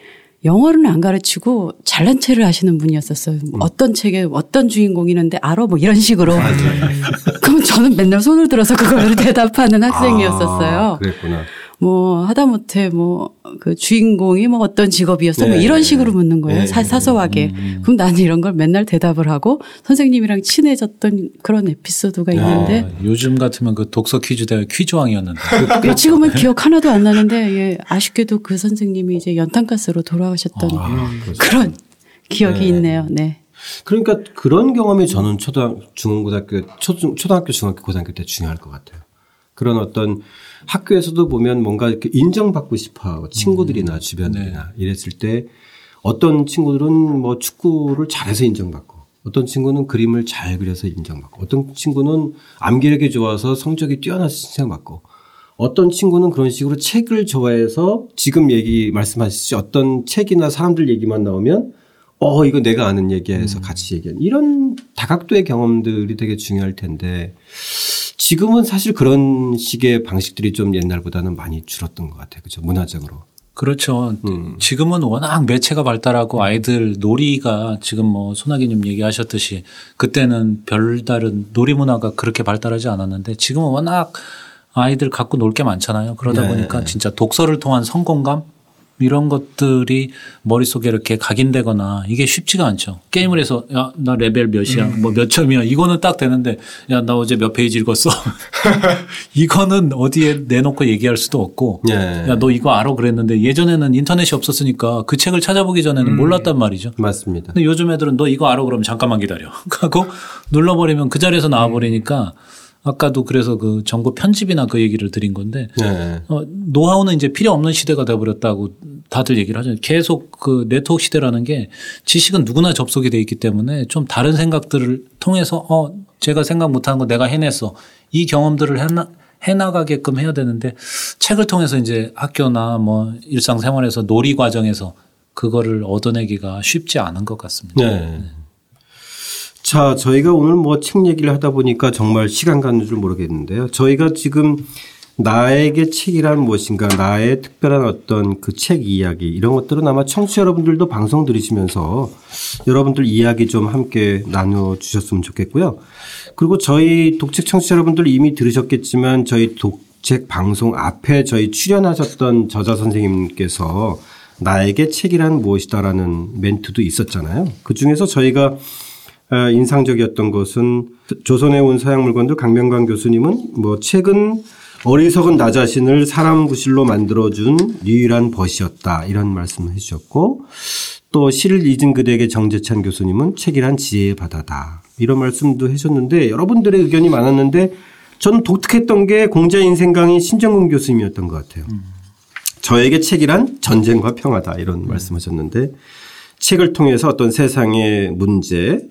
영어는 안 가르치고 잘난 체를 하시는 분이었었어요. 음. 어떤 책에 어떤 주인공이 있는데 알아 뭐 이런 식으로. 그럼 저는 맨날 손을 들어서 그걸 대답하는 학생이었었어요. 아, 그랬구나. 뭐 하다못해 뭐 그 주인공이 뭐 어떤 직업이었어 뭐 네. 뭐 이런 식으로 묻는 거예요. 네. 사, 사소하게. 음. 그럼 나는 이런 걸 맨날 대답을 하고 선생님이랑 친해졌던 그런 에피소드가 있는데 아, 요즘 같으면 그 독서 퀴즈 대회 퀴즈왕이었는데 그 지금은 기억 하나도 안 나는데 예, 아쉽게도 그 선생님이 이제 연탄가스로 돌아가셨던 아, 그런 기억이 네. 있네요. 네. 그러니까 그런 경험이 저는 초등 중고등학교 초, 초등학교 중학교 고등학교 때 중요할 것 같아요. 그런 어떤 학교에서도 보면 뭔가 이렇게 인정받고 싶어 하고 친구들이나 음. 주변들이나 네. 이랬을 때 어떤 친구들은 뭐 축구를 잘해서 인정받고 어떤 친구는 그림을 잘 그려서 인정받고 어떤 친구는 암기력이 좋아서 성적이 뛰어나서 칭찬받고 어떤 친구는 그런 식으로 책을 좋아해서 지금 얘기 말씀하셨듯이 어떤 책이나 사람들 얘기만 나오면 어 이거 내가 아는 얘기해서 음. 같이 얘기하는 이런 다각도의 경험들이 되게 중요할 텐데 지금은 사실 그런 식의 방식들이 좀 옛날보다는 많이 줄었던 것 같아요. 그죠. 문화적으로. 그렇죠. 음. 지금은 워낙 매체가 발달하고 아이들 놀이가 지금 뭐 손아기님 얘기하셨듯이 그때는 별다른 놀이 문화가 그렇게 발달하지 않았는데 지금은 워낙 아이들 갖고 놀 게 많잖아요. 그러다 네. 보니까 진짜 독서를 통한 성공감 이런 것들이 머릿속에 이렇게 각인되거나 이게 쉽지가 않죠. 게임을 해서 야, 나 레벨 몇이야. 음. 뭐몇 점이야. 이거는 딱 되는데 야, 나 어제 몇 페이지 읽었어. 이거는 어디에 내놓고 얘기할 수도 없고 네. 야, 너 이거 알아 그랬는데 예전에는 인터넷이 없었으니까 그 책을 찾아보기 전에는 음. 몰랐단 말이죠. 맞습니다. 근데 요즘 애들은 너 이거 알아 그러면 잠깐만 기다려. 하고 눌러버리면 그 자리에서 나와버리니까 음. 아까도 그래서 그 정보 편집이나 그 얘기를 드린 건데 네. 어, 노하우는 이제 필요 없는 시대가 돼버렸다고 다들 얘기를 하죠. 계속 그 네트워크 시대라는 게 지식은 누구나 접속이 돼 있기 때문에 좀 다른 생각들을 통해서 어 제가 생각 못한 거 내가 해냈어 이 경험들을 해나 해나가게끔 해야 되는데 책을 통해서 이제 학교나 뭐 일상생활에서 놀이 과정에서 그거를 얻어내기가 쉽지 않은 것 같습니다. 네. 네. 자, 저희가 오늘 뭐 책 얘기를 하다 보니까 정말 시간 가는 줄 모르겠는데요. 저희가 지금 나에게 책이란 무엇인가, 나의 특별한 어떤 그 책 이야기, 이런 것들은 아마 청취자 여러분들도 방송 들으시면서 여러분들 이야기 좀 함께 나눠주셨으면 좋겠고요. 그리고 저희 독책 청취자 여러분들 이미 들으셨겠지만 저희 독책 방송 앞에 저희 출연하셨던 저자 선생님께서 나에게 책이란 무엇이다라는 멘트도 있었잖아요. 그 중에서 저희가 아, 인상적이었던 것은 조선에 온 서양 물건들 강명관 교수님은 뭐 책은 어리석은 나 자신을 사람 구실로 만들어준 유일한 벗이었다 이런 말씀을 해주셨고 또 시를 잊은 그대에게 정재찬 교수님은 책이란 지혜의 바다다 이런 말씀도 해주셨는데 여러분들의 의견이 많았는데 저는 독특했던 게 공자 인생 강의 신정근 교수님이었던 것 같아요. 음. 저에게 책이란 전쟁과 평화다 이런 음. 말씀하셨는데 책을 통해서 어떤 세상의 문제,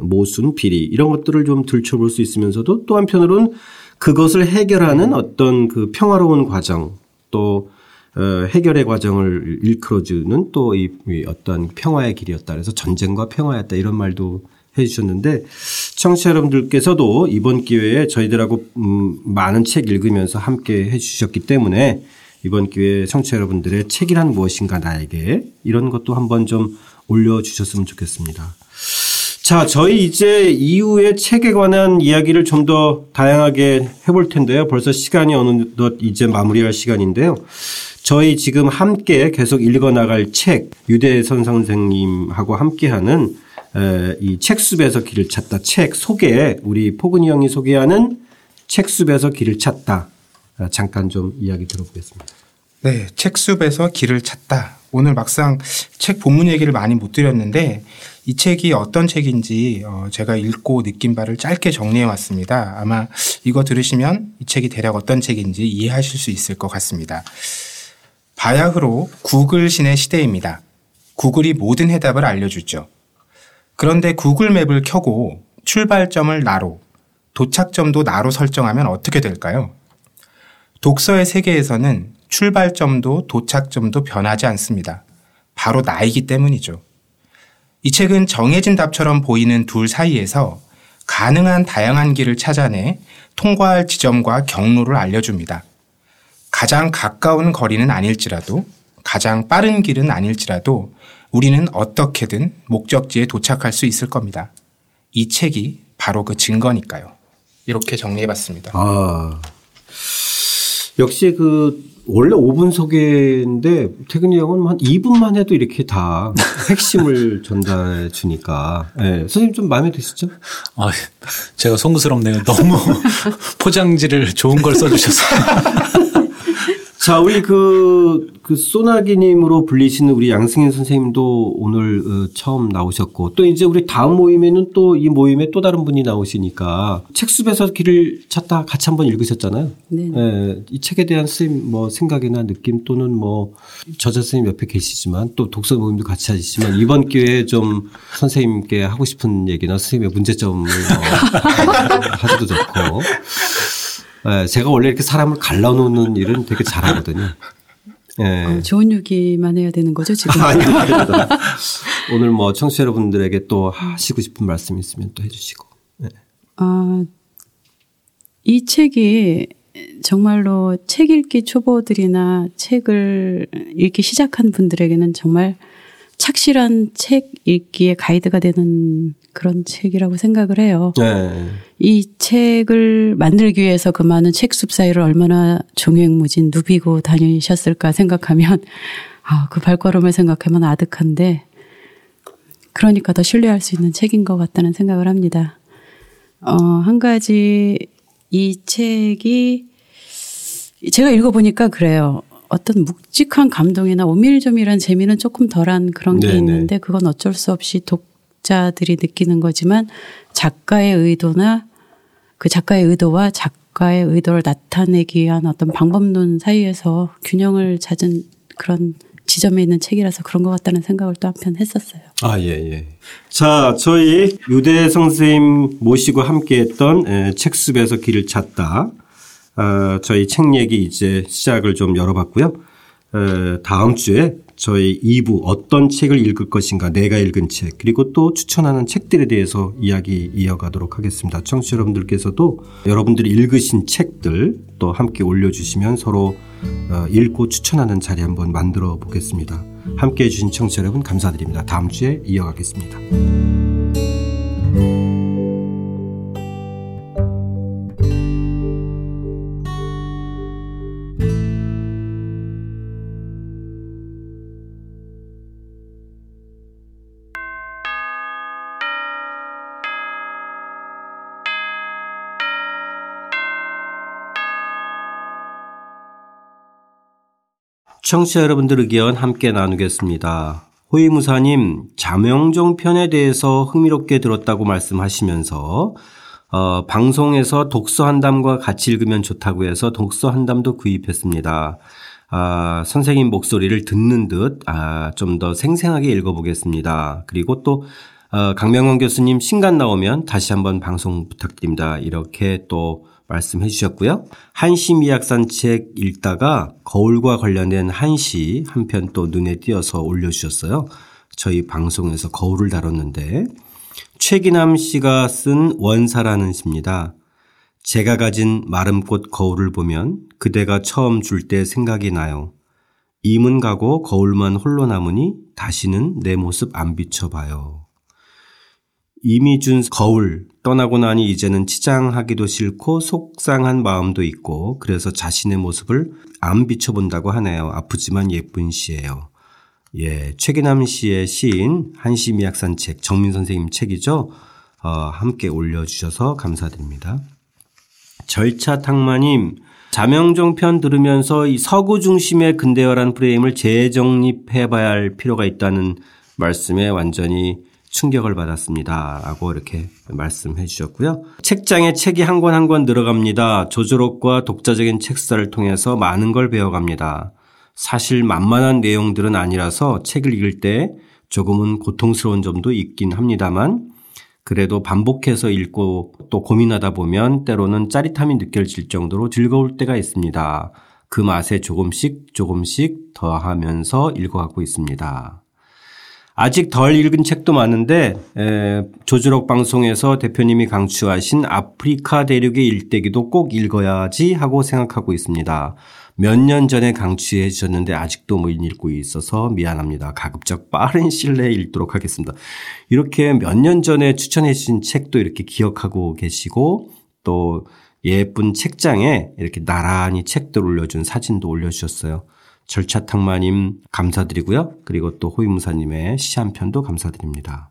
모순, 비리 이런 것들을 좀 들춰볼 수 있으면서도 또 한편으로는 그것을 해결하는 어떤 그 평화로운 과정 또 어, 해결의 과정을 일컬어주는 또 이 어떤 평화의 길이었다. 그래서 전쟁과 평화였다. 이런 말도 해 주셨는데 청취자 여러분들께서도 이번 기회에 저희들하고 음 많은 책 읽으면서 함께 해 주셨기 때문에 이번 기회에 청취자 여러분들의 책이란 무엇인가 나에게 이런 것도 한번 좀 올려주셨으면 좋겠습니다. 자, 저희 이제 이후에 책에 관한 이야기를 좀 더 다양하게 해볼 텐데요. 벌써 시간이 어느덧 이제 마무리할 시간인데요. 저희 지금 함께 계속 읽어 나갈 책, 유대선 선생님하고 함께하는 이 책숲에서 길을 찾다 책 소개, 우리 포근이 형이 소개하는 책숲에서 길을 찾다. 잠깐 좀 이야기 들어보겠습니다. 네, 책숲에서 길을 찾다. 오늘 막상 책 본문 얘기를 많이 못 드렸는데 이 책이 어떤 책인지 어 제가 읽고 느낀 바를 짧게 정리해 왔습니다. 아마 이거 들으시면 이 책이 대략 어떤 책인지 이해하실 수 있을 것 같습니다. 바야흐로 구글 신의 시대입니다. 구글이 모든 해답을 알려주죠. 그런데 구글 맵을 켜고 출발점을 나로, 도착점도 나로 설정하면 어떻게 될까요? 독서의 세계에서는 출발점도 도착점도 변하지 않습니다. 바로 나이기 때문이죠. 이 책은 정해진 답처럼 보이는 둘 사이에서 가능한 다양한 길을 찾아내 통과할 지점과 경로를 알려줍니다. 가장 가까운 거리는 아닐지라도 가장 빠른 길은 아닐지라도 우리는 어떻게든 목적지에 도착할 수 있을 겁니다. 이 책이 바로 그 증거니까요. 이렇게 정리해 봤습니다. 아. 역시 그 원래 5분 소개인데 태근이 형은 한 2분만 해도 이렇게 다 핵심을 전달해 주니까. 네. 선생님 좀 마음에 드시죠? 아, 제가 송구스럽네요. 너무 포장지를 좋은 걸 써주셨어요. 자, 우리 그, 그 소나기님으로 불리시는 우리 양승현 선생님도 오늘 어, 처음 나오셨고 또 이제 우리 다음 모임에는 또 이 모임에 또 다른 분이 나오시니까 책숲에서 길을 찾다 같이 한번 읽으셨잖아요. 네. 네. 이 책에 대한 선생님 뭐 생각이나 느낌 또는 뭐 저자 선생님 옆에 계시지만 또 독서 모임도 같이 하시지만 이번 기회에 좀 선생님께 하고 싶은 얘기나 선생님의 문제점을 뭐 하셔도 좋고 예, 제가 원래 이렇게 사람을 갈라놓는 일은 되게 잘하거든요. 예. 어, 좋은 얘기만 해야 되는 거죠, 지금? 아니, 아닙니다. 오늘 뭐 청취자 여러분들에게 또 하시고 싶은 말씀 있으면 또 해주시고. 네. 아, 이 책이 정말로 책 읽기 초보들이나 책을 읽기 시작한 분들에게는 정말 착실한 책 읽기의 가이드가 되는 그런 책이라고 생각을 해요. 네. 이 책을 만들기 위해서 그 많은 책숲 사이를 얼마나 종횡무진 누비고 다니셨을까 생각하면 아, 그 발걸음을 생각하면 아득한데 그러니까 더 신뢰할 수 있는 책인 것 같다는 생각을 합니다. 어, 한 가지 이 책이 제가 읽어보니까 그래요. 어떤 묵직한 감동이나 오밀조밀한 재미는 조금 덜한 그런 게 네네. 있는데 그건 어쩔 수 없이 독 자들이 느끼는 거지만 작가의 의도나 그 작가의 의도와 작가의 의도를 나타내기 위한 어떤 방법론 사이에서 균형을 찾은 그런 지점에 있는 책이라서 그런 것 같다는 생각을 또 한편 했었어요. 아, 예, 예. 자, 저희 유대 선생님 모시고 함께 했던 책숲에서 길을 찾다. 어, 저희 책 얘기 이제 시작을 좀 열어봤고요. 어, 다음 주에 저희 2부 어떤 책을 읽을 것인가 내가 읽은 책 그리고 또 추천하는 책들에 대해서 이야기 이어가도록 하겠습니다. 청취자 여러분들께서도 여러분들이 읽으신 책들 또 함께 올려주시면 서로 어, 읽고 추천하는 자리 한번 만들어 보겠습니다. 함께 해주신 청취자 여러분 감사드립니다. 다음 주에 이어가겠습니다. 청취자 여러분들 의견 함께 나누겠습니다. 호위무사님, 자명종 편에 대해서 흥미롭게 들었다고 말씀하시면서 어, 방송에서 독서 한담과 같이 읽으면 좋다고 해서 독서 한담도 구입했습니다. 아, 선생님 목소리를 듣는 듯, 아, 좀 더 생생하게 읽어보겠습니다. 그리고 또, 어, 강명원 교수님 신간 나오면 다시 한번 방송 부탁드립니다. 이렇게 또 말씀해 주셨고요. 한시 미약산 책 읽다가 거울과 관련된 한시 한 편 또 눈에 띄어서 올려주셨어요. 저희 방송에서 거울을 다뤘는데 최기남 씨가 쓴 원사라는 시입니다. 제가 가진 마름꽃 거울을 보면 그대가 처음 줄 때 생각이 나요. 이문 가고 거울만 홀로 남으니 다시는 내 모습 안 비춰봐요. 이미 준 거울 떠나고 나니 이제는 치장하기도 싫고 속상한 마음도 있고 그래서 자신의 모습을 안 비춰본다고 하네요. 아프지만 예쁜 시예요. 예, 최기남 씨의 시인 한시미약산 책 정민 선생님 책이죠. 어, 함께 올려주셔서 감사드립니다. 절차 탕마님 자명종 편 들으면서 이 서구 중심의 근대화란 프레임을 재정립해봐야 할 필요가 있다는 말씀에 완전히 충격을 받았습니다. 라고 이렇게 말씀해 주셨고요. 책장에 책이 한권 한 권 들어갑니다. 조조록과 독자적인 책사를 통해서 많은 걸 배워갑니다. 사실 만만한 내용들은 아니라서 책을 읽을 때 조금은 고통스러운 점도 있긴 합니다만 그래도 반복해서 읽고 또 고민하다 보면 때로는 짜릿함이 느껴질 정도로 즐거울 때가 있습니다. 그 맛에 조금씩 조금씩 더하면서 읽어가고 있습니다. 아직 덜 읽은 책도 많은데 에, 조주록 방송에서 대표님이 강추하신 아프리카 대륙의 일대기도 꼭 읽어야지 하고 생각하고 있습니다. 몇 년 전에 강추해 주셨는데 아직도 못 읽고 있어서 미안합니다. 가급적 빠른 시일 내에 읽도록 하겠습니다. 이렇게 몇 년 전에 추천해 주신 책도 이렇게 기억하고 계시고 또 예쁜 책장에 이렇게 나란히 책들 올려준 사진도 올려주셨어요. 절차탕마님 감사드리고요. 그리고 또 호위무사님의 시 한 편도 감사드립니다.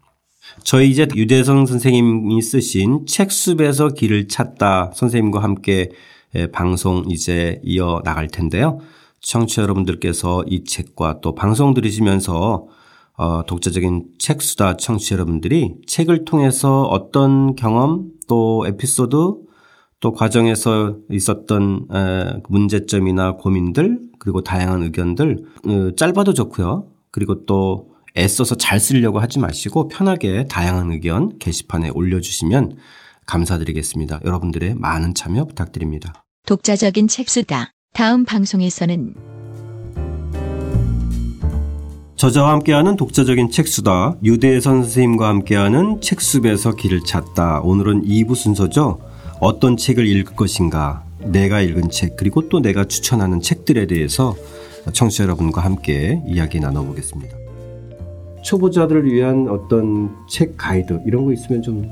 저희 이제 유대성 선생님이 쓰신 책숲에서 길을 찾다 선생님과 함께 예, 방송 이제 이어 나갈 텐데요. 청취자 여러분들께서 이 책과 또 방송 들으시면서 어, 독자적인 책수다 청취자 여러분들이 책을 통해서 어떤 경험 또 에피소드 또 과정에서 있었던 에, 문제점이나 고민들 그리고 다양한 의견들 어, 짧아도 좋고요. 그리고 또 애써서 잘 쓰려고 하지 마시고 편하게 다양한 의견 게시판에 올려주시면 감사드리겠습니다. 여러분들의 많은 참여 부탁드립니다. 독자적인 책수다. 다음 방송에서는 저자와 함께하는 독자적인 책 수다. 유대선 선생님과 함께하는 책숲에서 길을 찾다. 오늘은 2부 순서죠. 어떤 책을 읽을 것인가, 내가 읽은 책, 그리고 또 내가 추천하는 책들에 대해서 청취자 여러분과 함께 이야기 나눠보겠습니다. 초보자들을 위한 어떤 책 가이드 이런 거 있으면 좀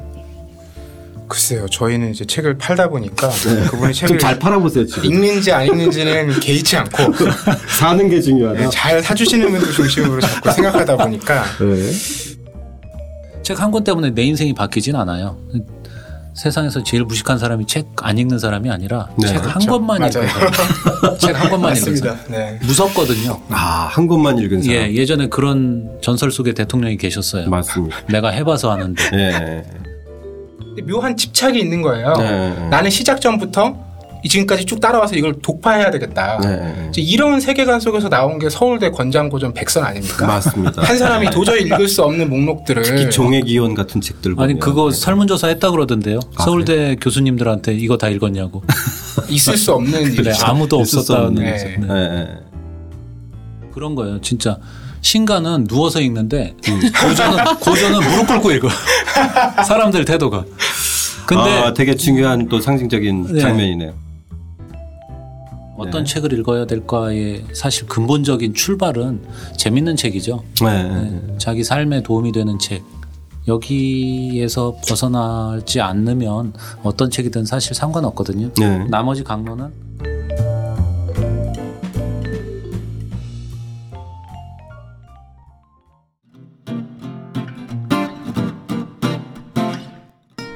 글쎄요, 저희는 이제 책을 팔다 보니까 네. 그분이 책을 잘 팔아보세요. 지금. 읽는지 안 읽는지는 개의치 않고 사는 게 중요하다. 네, 잘 사주시는 분들 중심으로 자꾸 생각하다 보니까 네. 책한 권 때문에 내 인생이 바뀌진 않아요. 세상에서 제일 무식한 사람이 책 안 읽는 사람이 아니라 네. 책한 그렇죠. 권만 읽는 사람. 책 한 권만 읽는 사람. 네. 무섭거든요. 아, 한 권만 읽은 사람. 예, 예전에 그런 전설 속의 대통령이 계셨어요. 맞습니다. 내가 해봐서 아는데. 예. 묘한 집착이 있는 거예요. 네. 나는 시작 전부터 지금까지 쭉 따라와서 이걸 독파해야 되겠다. 네. 이런 세계관 속에서 나온 게 서울대 권장고전 백선 아닙니까? 맞습니다. 한 사람이 도저히 읽을 수 없는 목록들을 특히 종의 기원 같은 책들 아니 그거 네. 설문조사 했다 그러던데요. 아, 서울대 그래? 교수님들한테 이거 다 읽었냐고. 있을 수 없는 그래, 아무도 없었다는 네. 네. 그런 거예요. 진짜 신가는 누워서 읽는데 음. 고전은 고전은 무릎 꿇고 읽어. 사람들 태도가. 근데 아, 되게 중요한 또 상징적인 네. 장면이네요. 어떤 네. 책을 읽어야 될까의 사실 근본적인 출발은 재밌는 책이죠. 네. 네. 자기 삶에 도움이 되는 책. 여기에서 벗어나지 않으면 어떤 책이든 사실 상관없거든요. 네. 나머지 강론은